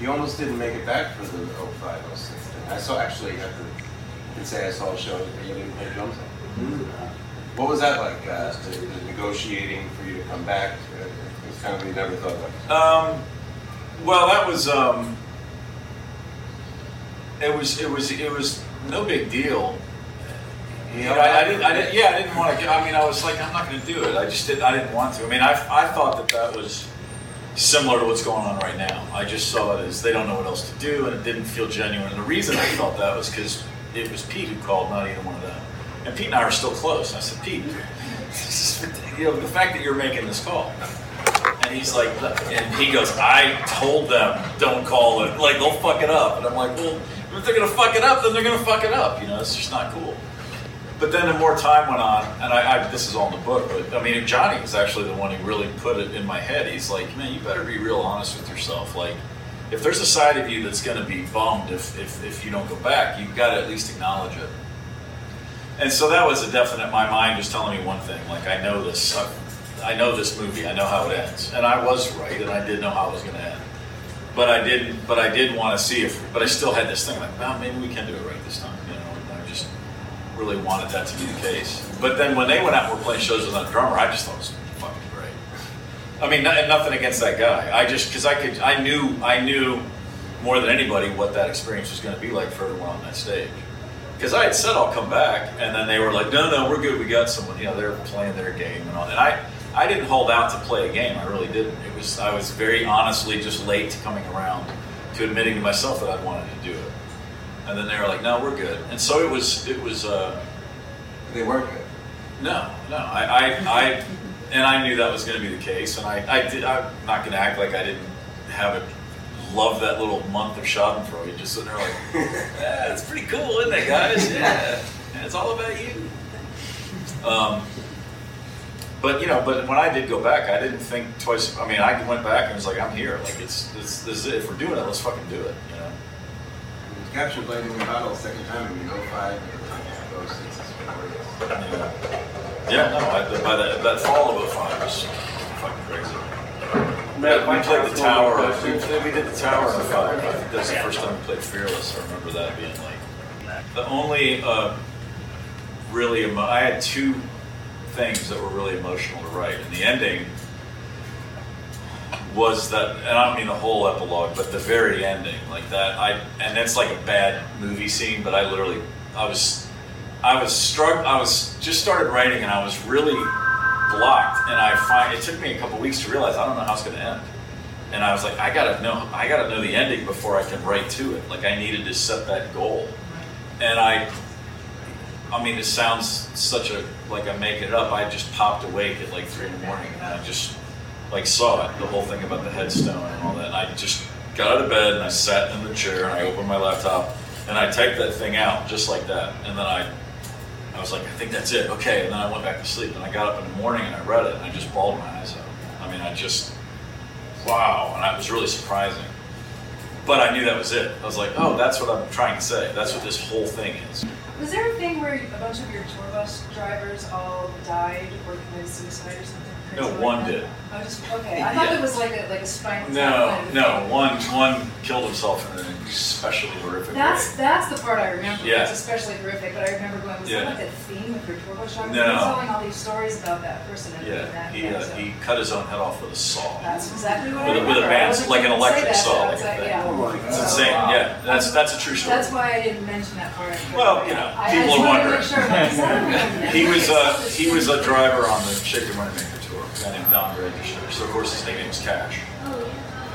You almost didn't make it back for the 05, 06. thing. I saw actually at the, I can say I saw a show that you didn't play drums on. Uh, What was that like, uh, the, the negotiating for you to come back? It was kind of, you never thought about Um, well, that was um, it was it was it was no big deal. You know, I, I didn't, I didn't, yeah, I didn't want to. I mean, I was like, I'm not going to do it. I just didn't. I didn't want to. I mean, I, I thought that that was similar to what's going on right now. I just saw it as they don't know what else to do, and it didn't feel genuine. And the reason I felt that was because it was Pete who called, not either one of them. And Pete and I are still close. I said, Pete, you know, the fact that you're making this call. And he's like, and he goes, I told them don't call it. Like they'll fuck it up. And I'm like, well, if they're gonna fuck it up, then they're gonna fuck it up. You know, it's just not cool. But then the more time went on, and I, I this is all in the book, but I mean, Johnny was actually the one who really put it in my head. He's like, man, you better be real honest with yourself. Like, if there's a side of you that's gonna be bummed if if, if you don't go back, you've got to at least acknowledge it. And so that was a definite. My mind was telling me one thing. Like, I know this. I, I know this movie. I know how it ends, and I was right, and I did know how it was going to end. But I didn't. But I did want to see if. But I still had this thing like, well, maybe we can do it right this time. You know, and I just really wanted that to be the case. But then when they went out and were playing shows without a drummer, I just thought it was fucking great. I mean, not, nothing against that guy. I just because I could. I knew. I knew more than anybody what that experience was going to be like for everyone on that stage. Because I had said I'll come back, and then they were like, "No, no, we're good. We got someone." You know, they're playing their game and all. And I, I didn't hold out to play a game. I really didn't. It was I was very honestly just late coming around to admitting to myself that I wanted to do it. And then they were like, "No, we're good." And so it was. It was. Uh, they weren't good. No, no. I, I, I and I knew that was going to be the case. And I, I did. I'm not going to act like I didn't have it. Love that little month of Schadenfreude. Just sitting there like, yeah, it's pretty cool, isn't it, guys? Yeah, and it's all about you. Um, but you know, but when I did go back, I didn't think twice. I mean, I went back and was like, I'm here. Like it's this, this is it. If we're doing it, let's fucking do it. You know. Captured Lightning Battle second time in 05 and 06 is Yeah, yeah no, I, by that, that fall of 05 was fucking crazy. Matt, we played the personal tower. question. We, we did the tower in 05. I think that's the first time we played Fearless. I remember that being like the only uh, really. Emo- I had two things that were really emotional to write, and the ending was that, and I don't mean the whole epilogue, but the very ending, like that. I and it's like a bad movie scene, but I literally, I was, I was struck. I was just started writing, and I was really blocked. And I find it took me a couple weeks to realize I don't know how it's going to end. And I was like, I gotta know, I gotta know the ending before I can write to it. Like I needed to set that goal, and I I mean, it sounds such a like I'm making it up. I just popped awake at like three in the morning, and I just like saw it, the whole thing about the headstone and all that. And I just got out of bed and I sat in the chair and I opened my laptop and I typed that thing out just like that. And then I, I was like, I think that's it. Okay. And then I went back to sleep and I got up in the morning and I read it and I just bawled my eyes out. I mean, I just, wow. And it was really surprising. But I knew that was it. I was like, oh, that's what I'm trying to say. That's what this whole thing is. Was there a thing where a bunch of your tour bus drivers all died or committed suicide or something? No, one did. Oh, just okay. I thought Yeah. it was like a like a spinal No, tap. no. One one killed himself in an especially horrific That's way. that's the part I remember. Yeah. It's especially horrific. But I remember going, was Yeah. that like a theme of your tour bus drivers? No. You were telling all these stories about that person and Yeah, that. he yeah, uh, so he cut his own head off with a saw. That's exactly what I With a, remember. with a I band, wasn't like an gonna say electric that, saw, but like was a like, thing. yeah. It's insane. Yeah, that's that's a true story. That's why I didn't mention that part. Well, you know, I- I people just are wanted to wondering. sure, like, is that a- he was uh, he was a driver on the Shake Your Moneymaker tour, a guy named Don Register. So of course his nickname was Cash,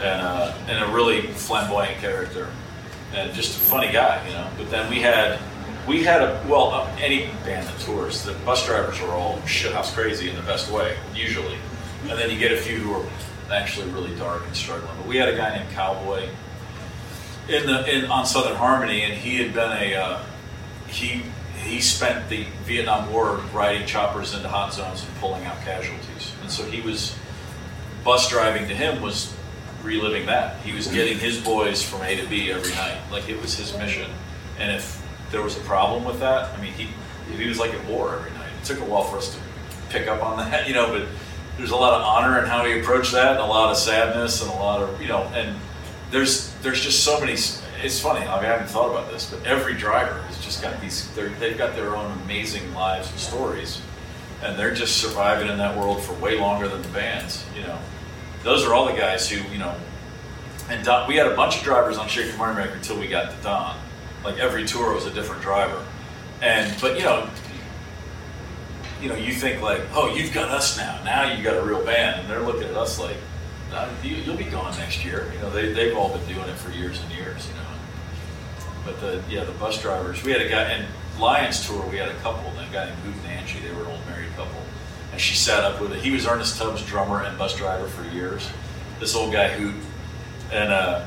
and uh, and a really flamboyant character, and just a funny guy, you know. But then we had we had a well uh, any band that tours, the bus drivers are all shithouse crazy in the best way usually, and then you get a few who are actually really dark and struggling. But we had a guy named Cowboy in the in on Southern Harmony, and he had been a uh, he he spent the Vietnam War riding choppers into hot zones and pulling out casualties, and so he was bus driving to him was reliving that. He was getting his boys from A to B every night, like it was his mission. And if there was a problem with that, I mean, he he was like at war every night. It took a while for us to pick up on that, you know, but there's a lot of honor in how he approached that, and a lot of sadness, and a lot of you know, and there's there's just so many. It's funny. I, mean, I haven't thought about this, but every driver has just got these. They've got their own amazing lives and stories, and they're just surviving in that world for way longer than the bands. You know, those are all the guys who you know. And Don, we had a bunch of drivers on Shake Your Moneymaker until we got to Don. Like every tour was a different driver, and but you know, you know, you think like, oh, you've got us now. Now you've got a real band, and they're looking at us like, you, you'll be gone next year. You know, they they've all been doing it for years and years. You know, but the yeah, the bus drivers. We had a guy in Lions tour. We had a couple. A guy named Hoot and Angie. They were an old married couple, and she sat up with it. He was Ernest Tubbs' drummer and bus driver for years. This old guy Hoot, and uh,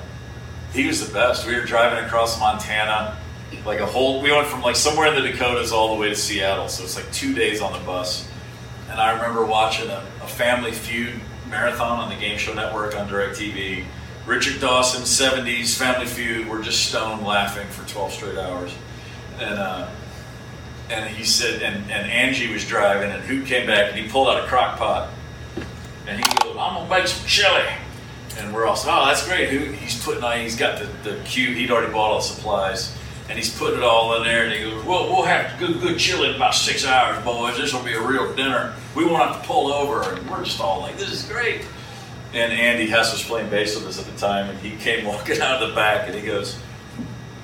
he was the best. We were driving across Montana, like a whole. We went from like somewhere in the Dakotas all the way to Seattle. So it's like two days on the bus. And I remember watching a, a Family Feud marathon on the Game Show Network on DirecTV. Richard Dawson, 70s Family Feud. We're just stoned laughing for 12 straight hours. And uh, and he said, and, and Angie was driving, and Hoot came back and he pulled out a crock pot. And he goes, I'm gonna make some chili. And we're all oh, that's great. Hoot, he's putting on, he's got the, the cue, he'd already bought all the supplies. And he's putting it all in there, and he goes, well, we'll have good, good chili in about six hours, boys. This will be a real dinner. We won't have to pull over. And we're just all like, this is great. And Andy Hess was playing bass with us at the time, and he came walking out of the back, and he goes,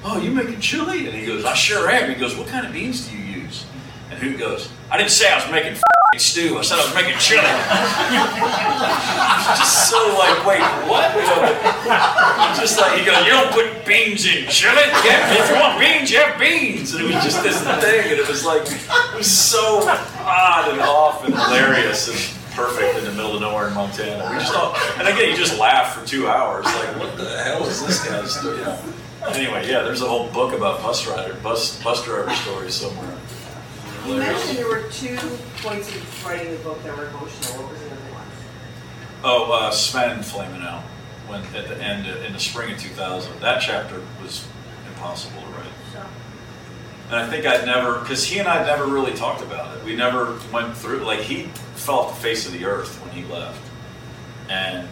oh, you making chili? And he goes, I sure am. He goes, what kind of beans do you use? And Hoot goes, I didn't say I was making stew. I said I was making chili. just so like, wait, what? Know, just like, he goes, you don't put beans in chili? Yeah, if you want beans, you have beans. And it was just this thing, and it was like, it was so odd and off and hilarious and perfect in the middle of nowhere in Montana. We just all, and again, you just laugh for two hours, like, what the hell is this guy's doing? Anyway, yeah, there's a whole book about bus rider, bus bus driver stories somewhere. You mentioned there were two points of writing the book that were emotional. What was the other one? Oh, uh, Sven flaming out when at the end in the spring of 2000. That chapter was impossible to write. And I think I'd never, because he and I never really talked about it. We never went through. Like he fell off the face of the earth when he left, and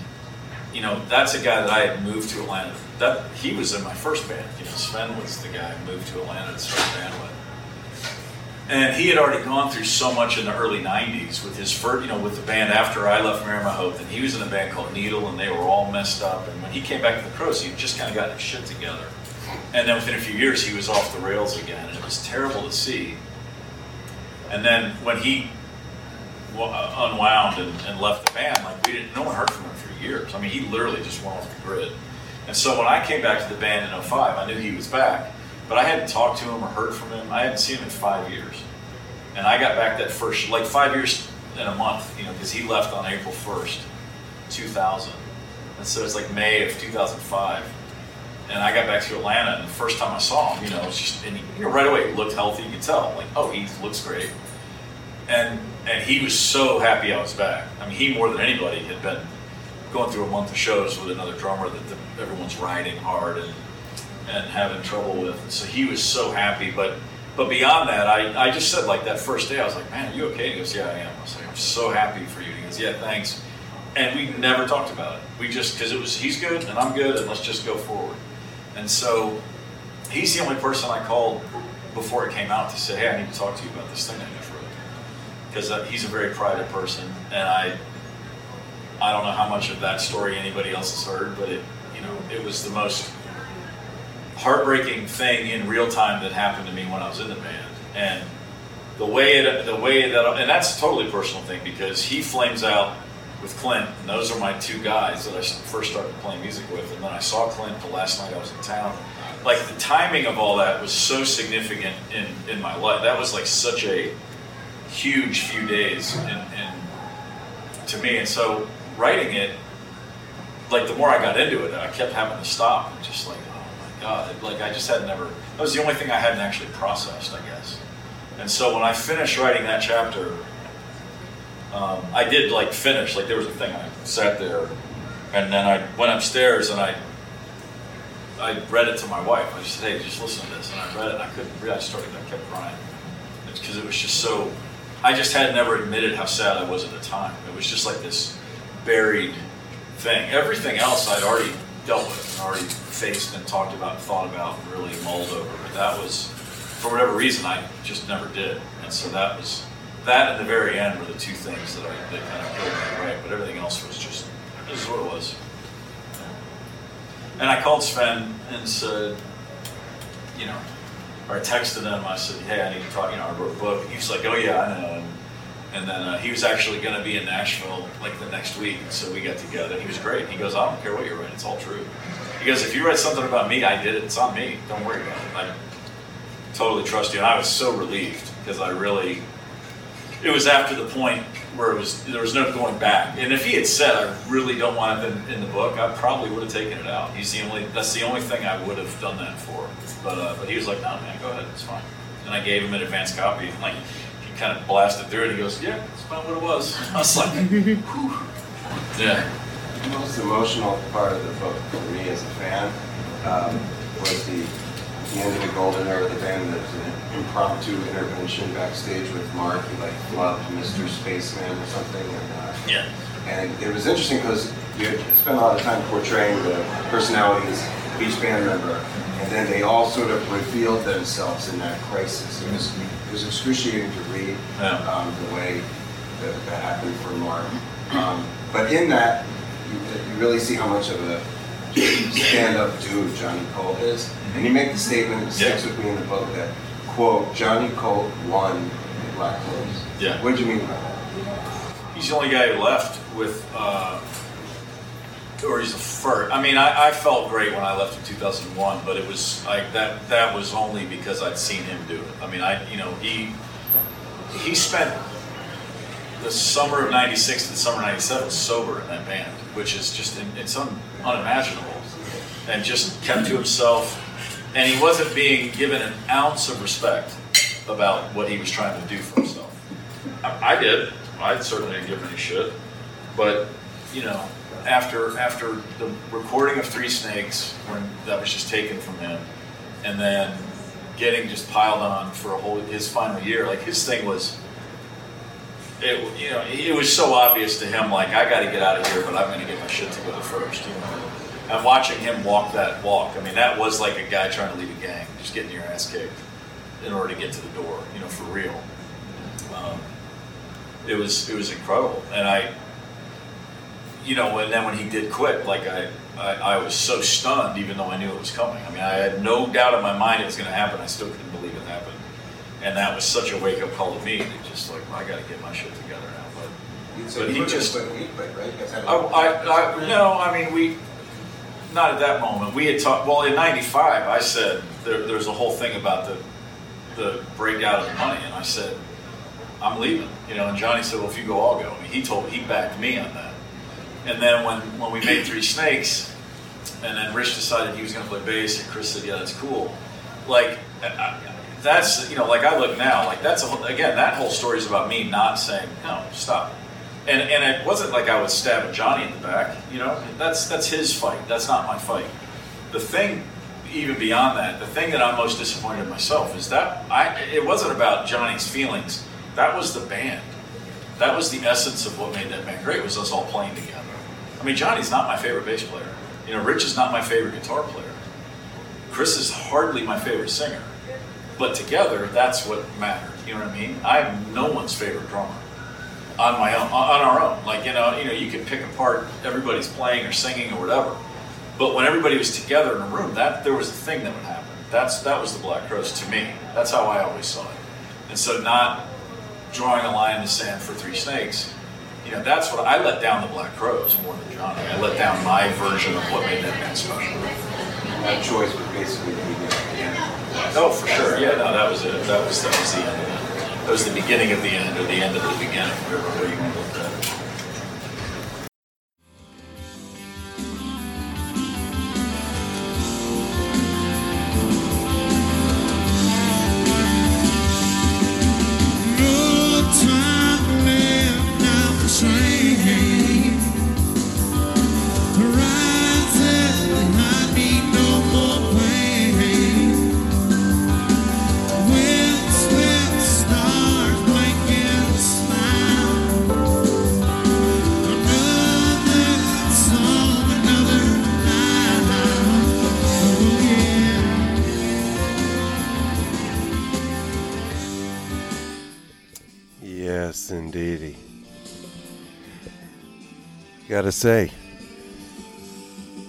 you know that's a guy that I had moved to Atlanta. That he was in my first band. You know, Sven was the guy I moved to Atlanta to start a band with. And he had already gone through so much in the early '90s with his first, you know, with the band after I left Mary Hope. And he was in a band called Needle, and they were all messed up. And when he came back to the Crowes, he just kind of got his shit together. And then within a few years, he was off the rails again, and it was terrible to see. And then when he unwound and, and left the band, like we didn't, no one heard from him years. I mean, he literally just went off the grid. And so when I came back to the band in 05, I knew he was back, but I hadn't talked to him or heard from him. I hadn't seen him in five years. And I got back that first, like five years and a month, you know, because he left on April 1st, 2000. And so it's like May of 2005. And I got back to Atlanta, and the first time I saw him, you know, it's just, and he, you know, right away he looked healthy. You could tell, like, oh, he looks great. And and he was so happy I was back. I mean, he more than anybody had been going through a month of shows with another drummer that the, everyone's riding hard and and having trouble with. So he was so happy. But but beyond that, I, I just said like that first day, I was like, man, are you okay? He goes, yeah, I am. I was like, I'm so happy for you. He goes, yeah, thanks. And we never talked about it. We just because it was he's good and I'm good and let's just go forward. And so he's the only person I called before it came out to say, hey, I need to talk to you about this thing I just wrote. Because uh, he's a very private person, and I I don't know how much of that story anybody else has heard, but it you know it was the most heartbreaking thing in real time that happened to me when I was in the band, and the way it the way that and that's a totally personal thing because he flames out with Clint, and those are my two guys that I first started playing music with, and then I saw Clint the last night I was in town. Like the timing of all that was so significant in in my life. That was like such a huge few days in, in to me, and so writing it, like the more I got into it, I kept having to stop and just like, oh my God, like I just had never. That was the only thing I hadn't actually processed, I guess. And so when I finished writing that chapter, um, I did like finish. Like there was a thing. I sat there, and then I went upstairs and I I read it to my wife. I said, "Hey, just listen to this." And I read it. and I couldn't read. I started. I kept crying because it was just so. I just had never admitted how sad I was at the time. It was just like this buried thing. Everything else I'd already dealt with and already faced and talked about and thought about and really mulled over. But that was, for whatever reason, I just never did. And so that was that and the very end were the two things that I that kind of killed me, right? But everything else was just this is what it was. And I called Sven and said, you know, or I texted him. I said, hey, I need to talk. You know, I wrote a book. He was like, oh yeah, I know. And, and then uh, he was actually going to be in Nashville like the next week, so we got together. He was great. He goes, I don't care what you write, it's all true. He goes, if you write something about me, I did it. It's on me. Don't worry about it. I totally trust you. And I was so relieved because I really. It was after the point where it was there was no going back. And if he had said, I really don't want it in, in the book, I probably would have taken it out. He's the only. That's the only thing I would have done that for. But uh, but he was like, no man, go ahead, it's fine. And I gave him an advance copy. Like kind of blasted through it. And he goes, yeah, that's about what it was. I was like, whew. yeah. The most emotional part of the book for me as a fan um, was the, the end of the golden era of the band. There was an impromptu intervention backstage with Marc. He like loved Mr. Spaceman or something. And, uh, Yeah. and it was interesting because you had spent a lot of time portraying the personalities of each band member, and then they all sort of revealed themselves in that crisis. It was, it was excruciating to read um, the way that, that happened for Marc. Um, but in that, you, you really see how much of a stand-up dude Johnny Colt is. And you make the statement that sticks with me in the book that, quote, Johnny Colt won the Black Crowes. Yeah. What did you mean by that? He's the only guy who left with, uh, or he's the first. I mean, I, I felt great when I left in 2001, but it was like that. That was only because I'd seen him do it. I mean, I, you know, he he spent the summer of '96 and summer '97 sober in that band, which is just in, it's un, unimaginable, and just kept to himself. And he wasn't being given an ounce of respect about what he was trying to do for himself. I, I did. I certainly didn't give him any shit. But you know, after after the recording of Three Snakes, when that was just taken from him, and then getting just piled on for a whole his final year, like his thing was. It, you know, it was so obvious to him, like, I got to get out of here, but I'm going to get my shit together first, you know. And watching him walk that walk, I mean, that was like a guy trying to lead a gang, just getting your ass kicked in order to get to the door, you know, for real. Um, it was it was incredible, and I, you know, and then when he did quit, like I, I, I was so stunned, even though I knew it was coming. I mean, I had no doubt in my mind it was going to happen. I still couldn't believe it happened, and that was such a wake up call to me. That just like, well, I got to get my shit together now. But, So but he just, quit right? You guys had a- I, I, I, no, I mean, we, not at that moment. We had talked, well, in 95, I said, there, there's a whole thing about the, the breakout of the money. And I said, I'm leaving, you know, and Johnny said, well, if you go, I'll go. I mean, he told, me he backed me on that. And then when, when we made Three Snakes, and then Rich decided he was going to play bass, and Chris said, yeah, that's cool. Like, that's, you know, like I look now, like that's, a, whole- again, that whole story is about me not saying, no, stop. And, and it wasn't like I was stabbing Johnny in the back, you know, that's, that's his fight, that's not my fight. The thing, even beyond that, the thing that I'm most disappointed in myself is that I, it wasn't about Johnny's feelings, that was the band. That was the essence of what made that band great, was us all playing together. I mean, Johnny's not my favorite bass player. You know, Rich is not my favorite guitar player. Chris is hardly my favorite singer. But together, that's what mattered. You know what I mean? I'm no one's favorite drummer on my own, on our own. Like you know, you know, you can pick apart everybody's playing or singing or whatever. But when everybody was together in a room, that there was a thing that would happen. That's that was the Black Crowes to me. That's how I always saw it. And so, not drawing a line in the sand for Three Snakes, you know, that's what I let down the Black Crowes more than Johnny. I let down my version of what made that band special. That choice was basically the beginning. Oh, for sure. Yeah, no, that was it. That was that was the end of it. That was the beginning of the end, or the end of the beginning, whatever way you want to look Gotta say,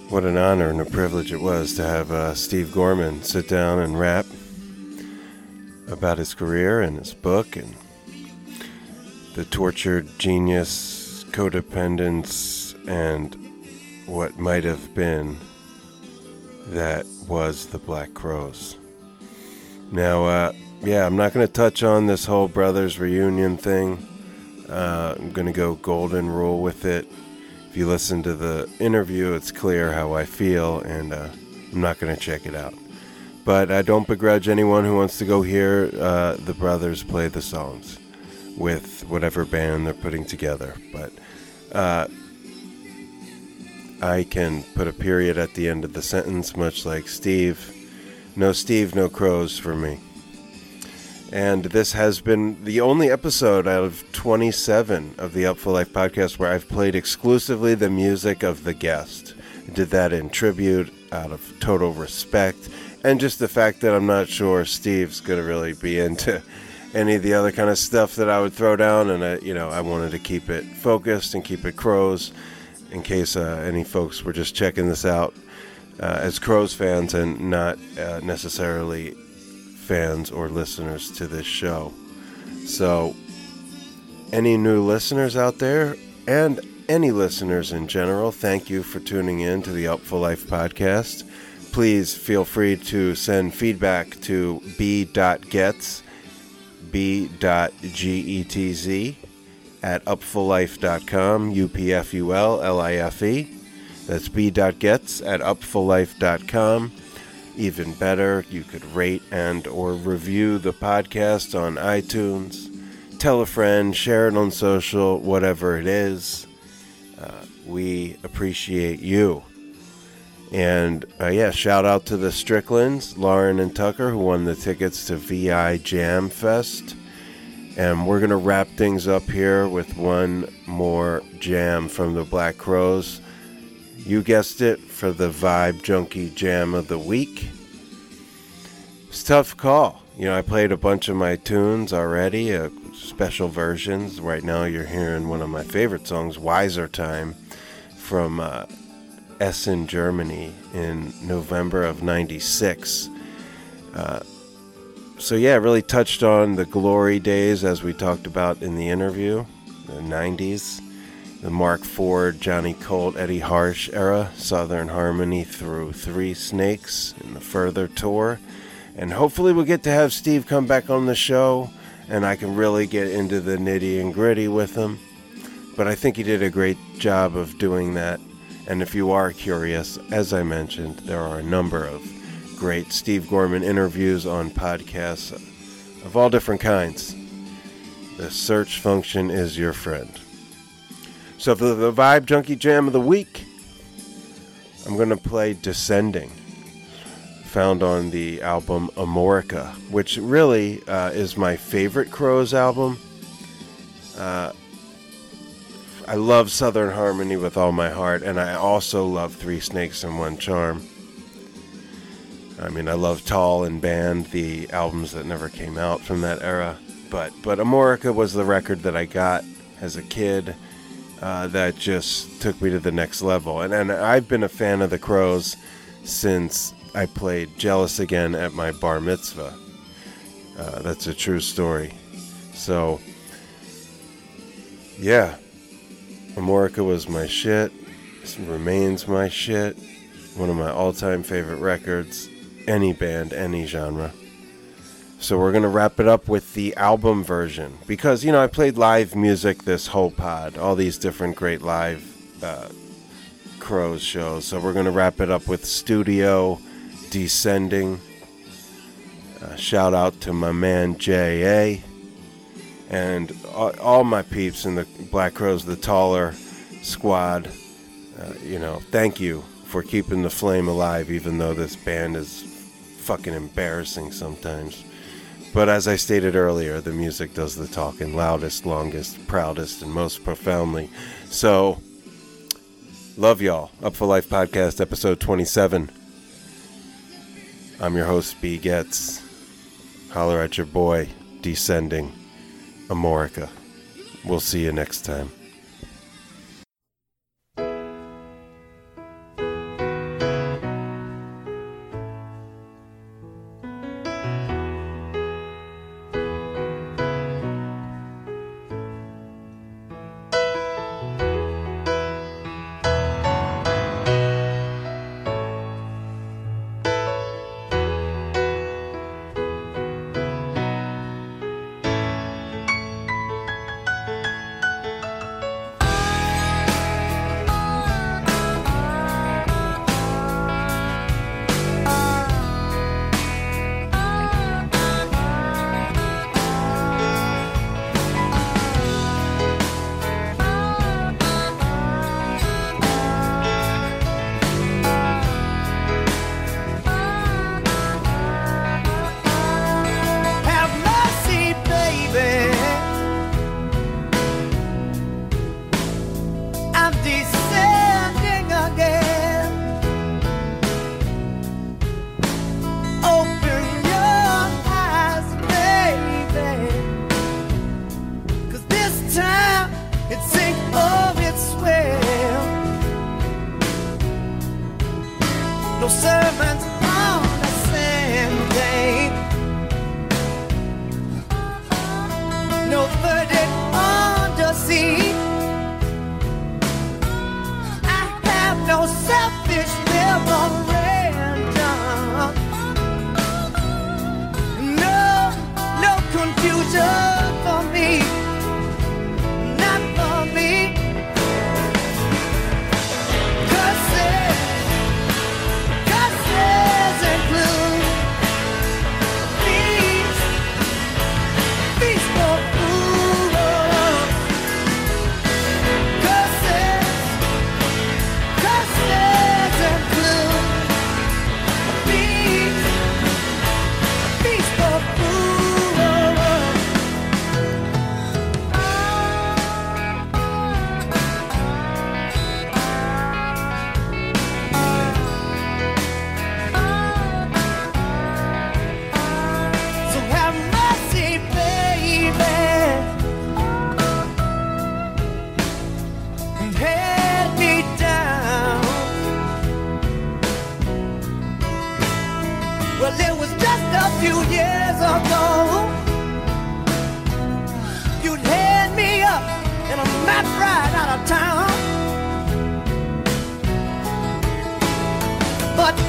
what an honor and a privilege it was to have uh, Steve Gorman sit down and rap about his career and his book and the tortured genius, codependence, and what might have been that was the Black Crowes. Now, uh, yeah, I'm not going to touch on this whole brothers reunion thing. Uh, I'm going to go golden rule with it. If you listen to the interview, it's clear how I feel, and uh, I'm not going to check it out. But I don't begrudge anyone who wants to go hear uh, the brothers play the songs with whatever band they're putting together. But uh, I can put a period at the end of the sentence, much like Steve. No Steve, no Crowes for me. And this has been the only episode out of 27 of the Upful Life podcast where I've played exclusively the music of the guest. I did that in tribute out of total respect and just the fact that I'm not sure Steve's going to really be into any of the other kind of stuff that I would throw down. And, I, you know, I wanted to keep it focused and keep it Crowes in case uh, any folks were just checking this out uh, as Crowes fans and not uh, necessarily fans or listeners to this show. So, any new listeners out there and any listeners in general, thank you for tuning in to the for Life podcast. Please feel free to send feedback to b.gets, b.getz at upfullife.com, U-P-F-U-L-L-I-F-E. That's b.getz at upfullife.com. Even better, you could rate and or review the podcast on iTunes. Tell a friend, share it on social, whatever it is. Uh, we appreciate you. And uh, yeah, shout out to the Stricklands, Lauren and Tucker, who won the tickets to VI Jam Fest. And we're going to wrap things up here with one more jam from the Black Crowes. You guessed it, for the Vibe Junkie Jam of the Week. It's tough call. You know, I played a bunch of my tunes already, uh, special versions. Right now, you're hearing one of my favorite songs, Wiser Time, from uh, Essen, Germany, in November of 96. Uh, so yeah, really touched on the glory days as we talked about in the interview, the 90s, the Marc Ford, Johnny Colt, Eddie Harsch era, Southern Harmony through Three Snakes in the further tour. And hopefully we'll get to have Steve come back on the show and I can really get into the nitty and gritty with him. But I think he did a great job of doing that. And if you are curious, as I mentioned, there are a number of great Steve Gorman interviews on podcasts of all different kinds. The search function is your friend. So for the Vibe Junkie Jam of the Week, I'm going to play Descending, found on the album Amorica, which really uh, is my favorite Crowes album. Uh, I love Southern Harmony with all my heart, and I also love Three Snakes and One Charm. I mean, I love Tall and Band, the albums that never came out from that era. But but Amorica was the record that I got as a kid uh, that just took me to the next level. And and I've been a fan of the Crowes since I played Jealous Again at my bar mitzvah. Uh, that's a true story. So yeah, Amorica was my shit. Remains my shit. One of my all-time favorite records any band, any genre. So we're going to wrap it up with the album version because, you know, I played live music this whole pod, all these different great live uh, Crowes shows. So we're going to wrap it up with Studio Descending. Uh, shout out to my man J.A. and all, all my peeps in the Black Crowes, the taller squad. Uh, you know, thank you for keeping the flame alive, even though this band is fucking embarrassing sometimes. But as I stated earlier, the music does the talking loudest, longest, proudest, and most profoundly. So, love y'all. Upful Life Podcast, episode 27. I'm your host, B. Getz. Holler at your boy, Descending, Amorica. We'll see you next time.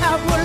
I would